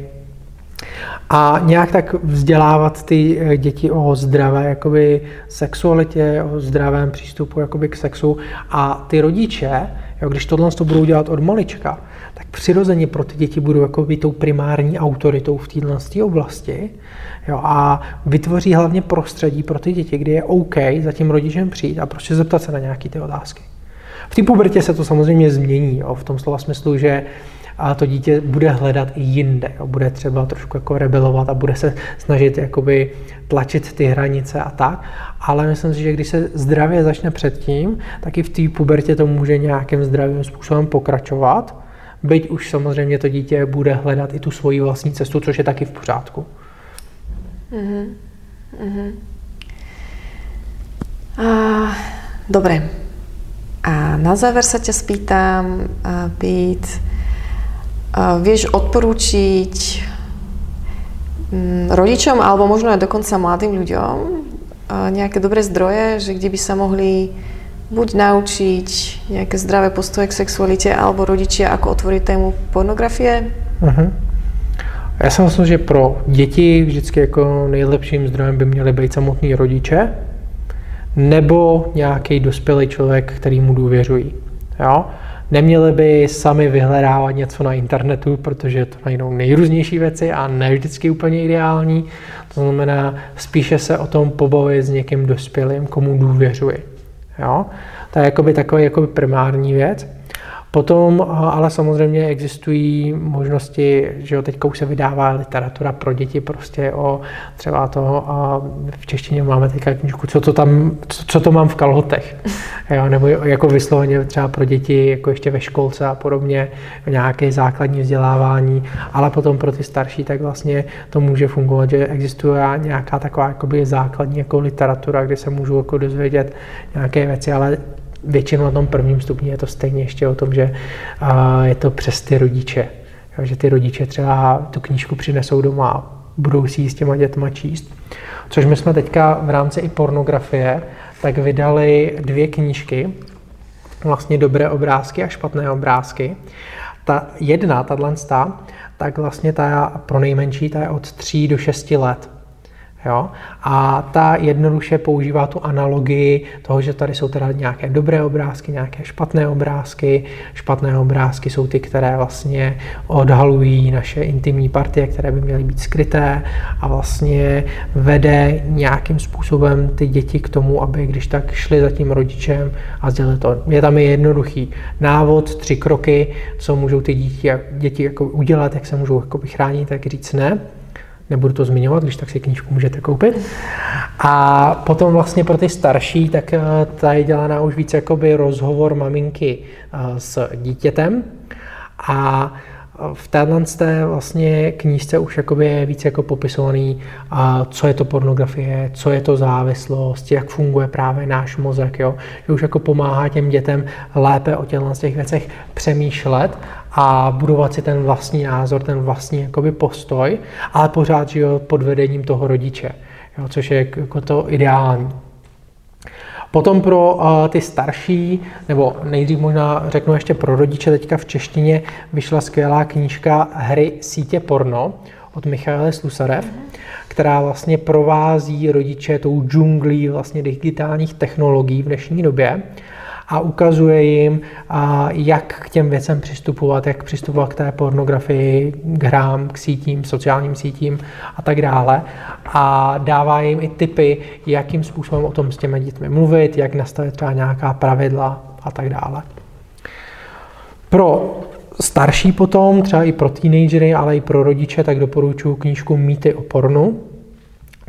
A nějak tak vzdělávat ty eh, děti o zdravé jakoby, sexualitě, o zdravém přístupu jakoby, k sexu a ty rodiče, jo, když tohle to budou dělat od malička, tak přirozeně pro ty děti budou jako by tou primární autoritou v této oblasti jo, a vytvoří hlavně prostředí pro ty děti, kdy je OK za tím rodičem přijít a prostě zeptat se na nějaké ty otázky. V té pubertě se to samozřejmě změní, jo, v tom slova smyslu, že a to dítě bude hledat i jinde. Jo. Bude třeba trošku jako rebelovat a bude se snažit jakoby tlačit ty hranice a tak. Ale myslím si, že když se zdravě začne předtím, tak i v té pubertě to může nějakým zdravým způsobem pokračovat. Byť už samozřejmě to dítě bude hledat i tu svoji vlastní cestu, což je taky v pořádku. Mm-hmm. Mm-hmm. A, dobre. A na záver sa ťa spýtam, Pít, vieš odporúčiť mm, rodičom alebo možno aj dokonca mladým ľuďom nejaké dobré zdroje, že kde by sa mohli buď naučiť nejaké zdravé postoje k sexualite alebo rodičia ako otvoriť tému pornografie? Uh-huh. Já si myslím, že pro děti vždycky jako nejlepším zdrojem by měly být samotní rodiče nebo nějaký dospělý člověk, který mu důvěřují. Jo? Neměli by sami vyhledávat něco na internetu, protože to najdou nejrůznější věci a ne vždycky úplně ideální. To znamená, spíše se o tom pobavit s někým dospělým, komu důvěřuji. Jo? To je jakoby takový jakoby primární věc. Potom ale samozřejmě existují možnosti, že jo, teďka už se vydává literatura pro děti prostě o třeba toho, a v češtině máme teďka knižku, co to tam, co, co to mám v kalhotech, (laughs) jo, nebo jako vysloveně třeba pro děti jako ještě ve školce a podobně, nějaké základní vzdělávání, ale potom pro ty starší tak vlastně to může fungovat, že existuje nějaká taková jakoby základní jako literatura, kde se můžu jako dozvědět nějaké věci, ale většinou na tom prvním stupni je to stejně ještě o tom, že je to přes ty rodiče. Že ty rodiče třeba tu knížku přinesou doma a budou si ji s těma dětma číst. Což my jsme teďka v rámci i pornografie tak vydali dvě knížky, vlastně dobré obrázky a špatné obrázky. Ta jedna, tato tak vlastně ta pro nejmenší, ta je od 3 do 6 let. Jo? A ta jednoduše používá tu analogii toho, že tady jsou teda nějaké dobré obrázky, nějaké špatné obrázky. Špatné obrázky jsou ty, které vlastně odhalují naše intimní partie, které by měly být skryté a vlastně vede nějakým způsobem ty děti k tomu, aby když tak šli za tím rodičem a sdělili to. Je tam je jednoduchý návod, tři kroky, co můžou ty děti, děti jako udělat, jak se můžou chránit, tak říct ne nebudu to zmiňovat, když tak si knížku můžete koupit. A potom vlastně pro ty starší, tak eh, ta je dělaná už víc jakoby rozhovor maminky eh, s dítětem a v téhle té vlastně knížce už jakoby je víc jako popisovaný, co je to pornografie, co je to závislost, jak funguje právě náš mozek, jo? že už jako pomáhá těm dětem lépe o těchto těch věcech přemýšlet a budovat si ten vlastní názor, ten vlastní jakoby postoj, ale pořád že pod vedením toho rodiče, jo? což je jako to ideální. Potom pro ty starší, nebo nejdřív možná řeknu ještě pro rodiče, teďka v češtině vyšla skvělá knížka Hry sítě porno od Michaela Slusarev, která vlastně provází rodiče tou džunglí vlastně digitálních technologií v dnešní době a ukazuje jim, jak k těm věcem přistupovat, jak přistupovat k té pornografii, k hrám, k sítím, sociálním sítím a tak dále. A dává jim i tipy, jakým způsobem o tom s těmi dětmi mluvit, jak nastavit třeba nějaká pravidla a tak dále. Pro starší potom, třeba i pro teenagery, ale i pro rodiče, tak doporučuji knížku Mýty o pornu,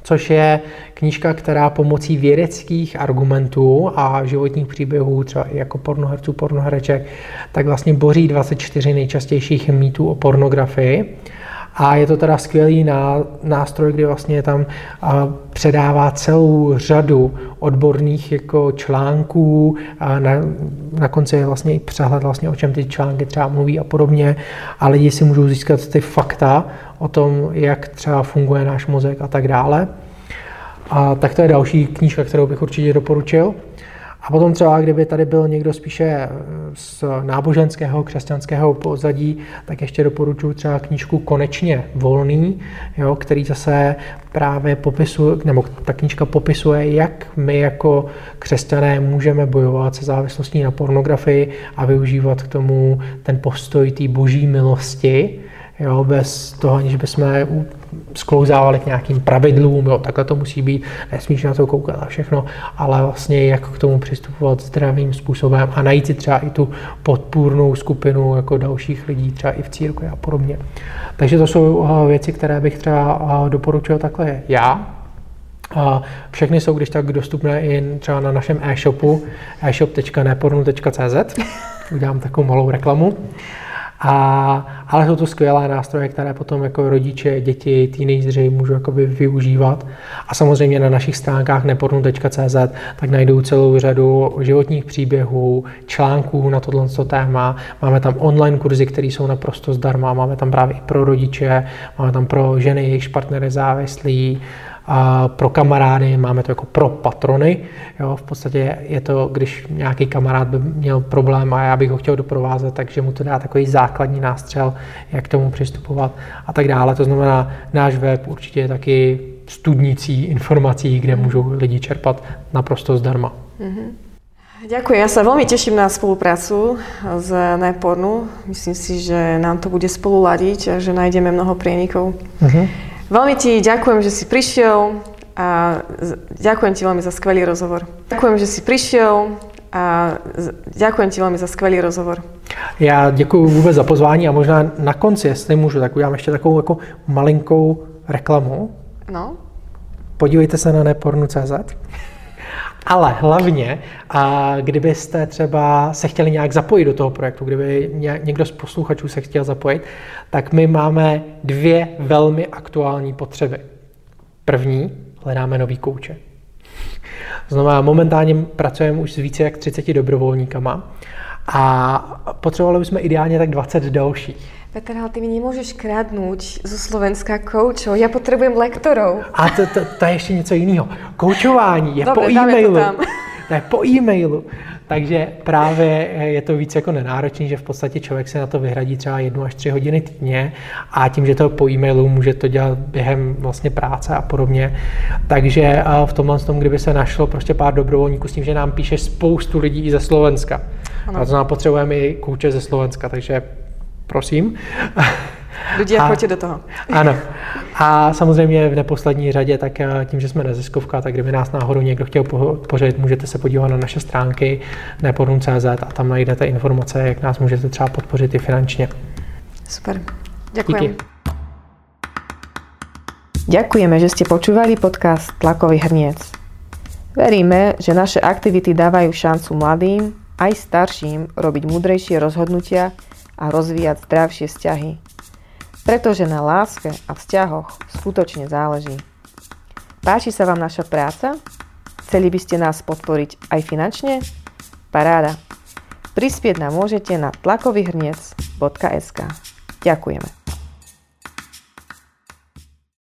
což je knížka, která pomocí vědeckých argumentů a životních příběhů, třeba i jako pornoherců, pornohereček, tak vlastně boří 24 nejčastějších mýtů o pornografii. A je to teda skvělý nástroj, kdy vlastně tam předává celou řadu odborných jako článků a na, na konci je vlastně i přehled vlastně o čem ty články třeba mluví a podobně a lidi si můžou získat ty fakta o tom, jak třeba funguje náš mozek a tak dále. A tak to je další knížka, kterou bych určitě doporučil. A potom třeba, kdyby tady byl někdo spíše eh, z náboženského, křesťanského pozadí, tak ještě doporučuji třeba knížku Konečně volný, jo, který zase právě popisuje, nebo ta knížka popisuje, jak my jako křesťané můžeme bojovat se závislostí na pornografii a využívat k tomu ten postoj té boží milosti, jo, bez toho, aniž bychom sklouzávali k nějakým pravidlům, jo, takhle to musí být, nesmíš na to koukat a všechno, ale vlastně jak k tomu přistupovat zdravým způsobem a najít si třeba i tu podpůrnou skupinu jako dalších lidí, třeba i v církvi a podobně. Takže to jsou eh, věci, které bych třeba eh, doporučil takhle já, a všechny jsou když tak dostupné i třeba na našem e-shopu e-shop.nepornu.cz Udělám takovou malou reklamu. A, ale jsou to skvělé nástroje, které potom jako rodiče, děti, teenageři můžou jakoby využívat. A samozřejmě na našich stránkách nepornu.cz tak najdou celou řadu životních příběhů, článků na tohle téma. Máme tam online kurzy, které jsou naprosto zdarma. Máme tam právě i pro rodiče, máme tam pro ženy, jejich partnery závislí, a pro kamarády, máme to jako pro patrony. Jo, v podstatě je to, když nějaký kamarád by měl problém a já bych ho chtěl doprovázet, takže mu to dá takový základní nástřel, jak k tomu přistupovat a tak dále. To znamená, náš web určitě je taky studnicí informací, kde můžou lidi čerpat naprosto zdarma. Mm-hmm. Ďakujem, ja sa veľmi teším na spoluprácu s Nepornu. Myslím si, že nám to bude spolu ladiť a že nájdeme mnoho prienikov. Uh-huh. Veľmi ti ďakujem, že si prišiel a ďakujem ti veľmi za skvelý rozhovor. Ďakujem, že si prišiel a ďakujem ti veľmi za skvelý rozhovor. Já děkuji vůbec za pozvání a možná na konci, jestli můžu, tak udělám ještě takovou jako malinkou reklamu. No. Podívejte se na nepornu.cz. Ale hlavně, a kdybyste třeba se chtěli nějak zapojit do toho projektu, kdyby někdo z posluchačů se chtěl zapojit, tak my máme dvě velmi aktuální potřeby. První, hledáme nový kouče. Znamená, momentálně pracujeme už s více jak 30 dobrovolníkama a potřebovali bychom ideálně tak 20 dalších. Petr, ale ty mi nemůžeš kradnout zo Slovenska koučov. Já potřebuji lektorov. A to, to, to je ještě něco jiného. Koučování je Dobre, po e-mailu. To, to je po e-mailu. Takže právě je to víc jako nenáročný, že v podstatě člověk se na to vyhradí třeba jednu až tři hodiny týdně a tím, že to po e-mailu může to dělat během vlastně práce a podobně. Takže v tomhle tom, kdyby se našlo prostě pár dobrovolníků s tím, že nám píše spoustu lidí i ze Slovenska. Ano. A to nám potřebujeme i kouče ze Slovenska, takže prosím. Lidi, choďte do toho. Ano. A samozřejmě v neposlední řadě, tak eh, tím, že jsme neziskovka, tak kdyby nás náhodou někdo chtěl podpořit, můžete se podívat na naše stránky neporun.cz a tam najdete informace, jak nás můžete třeba podpořit i finančně. Super. Děkuji. Ďakujeme, že ste počúvali podcast Tlakový hrniec. Veríme, že naše aktivity dávajú šancu mladým aj starším robiť múdrejšie rozhodnutia a rozvíjať zdravšie vzťahy. Pretože na láske a vzťahoch skutočne záleží. Páči sa vám naša práca? Chceli by ste nás podporiť aj finančne? Paráda. Prispieť nám môžete na tlakovyhrniec.sk. Ďakujeme.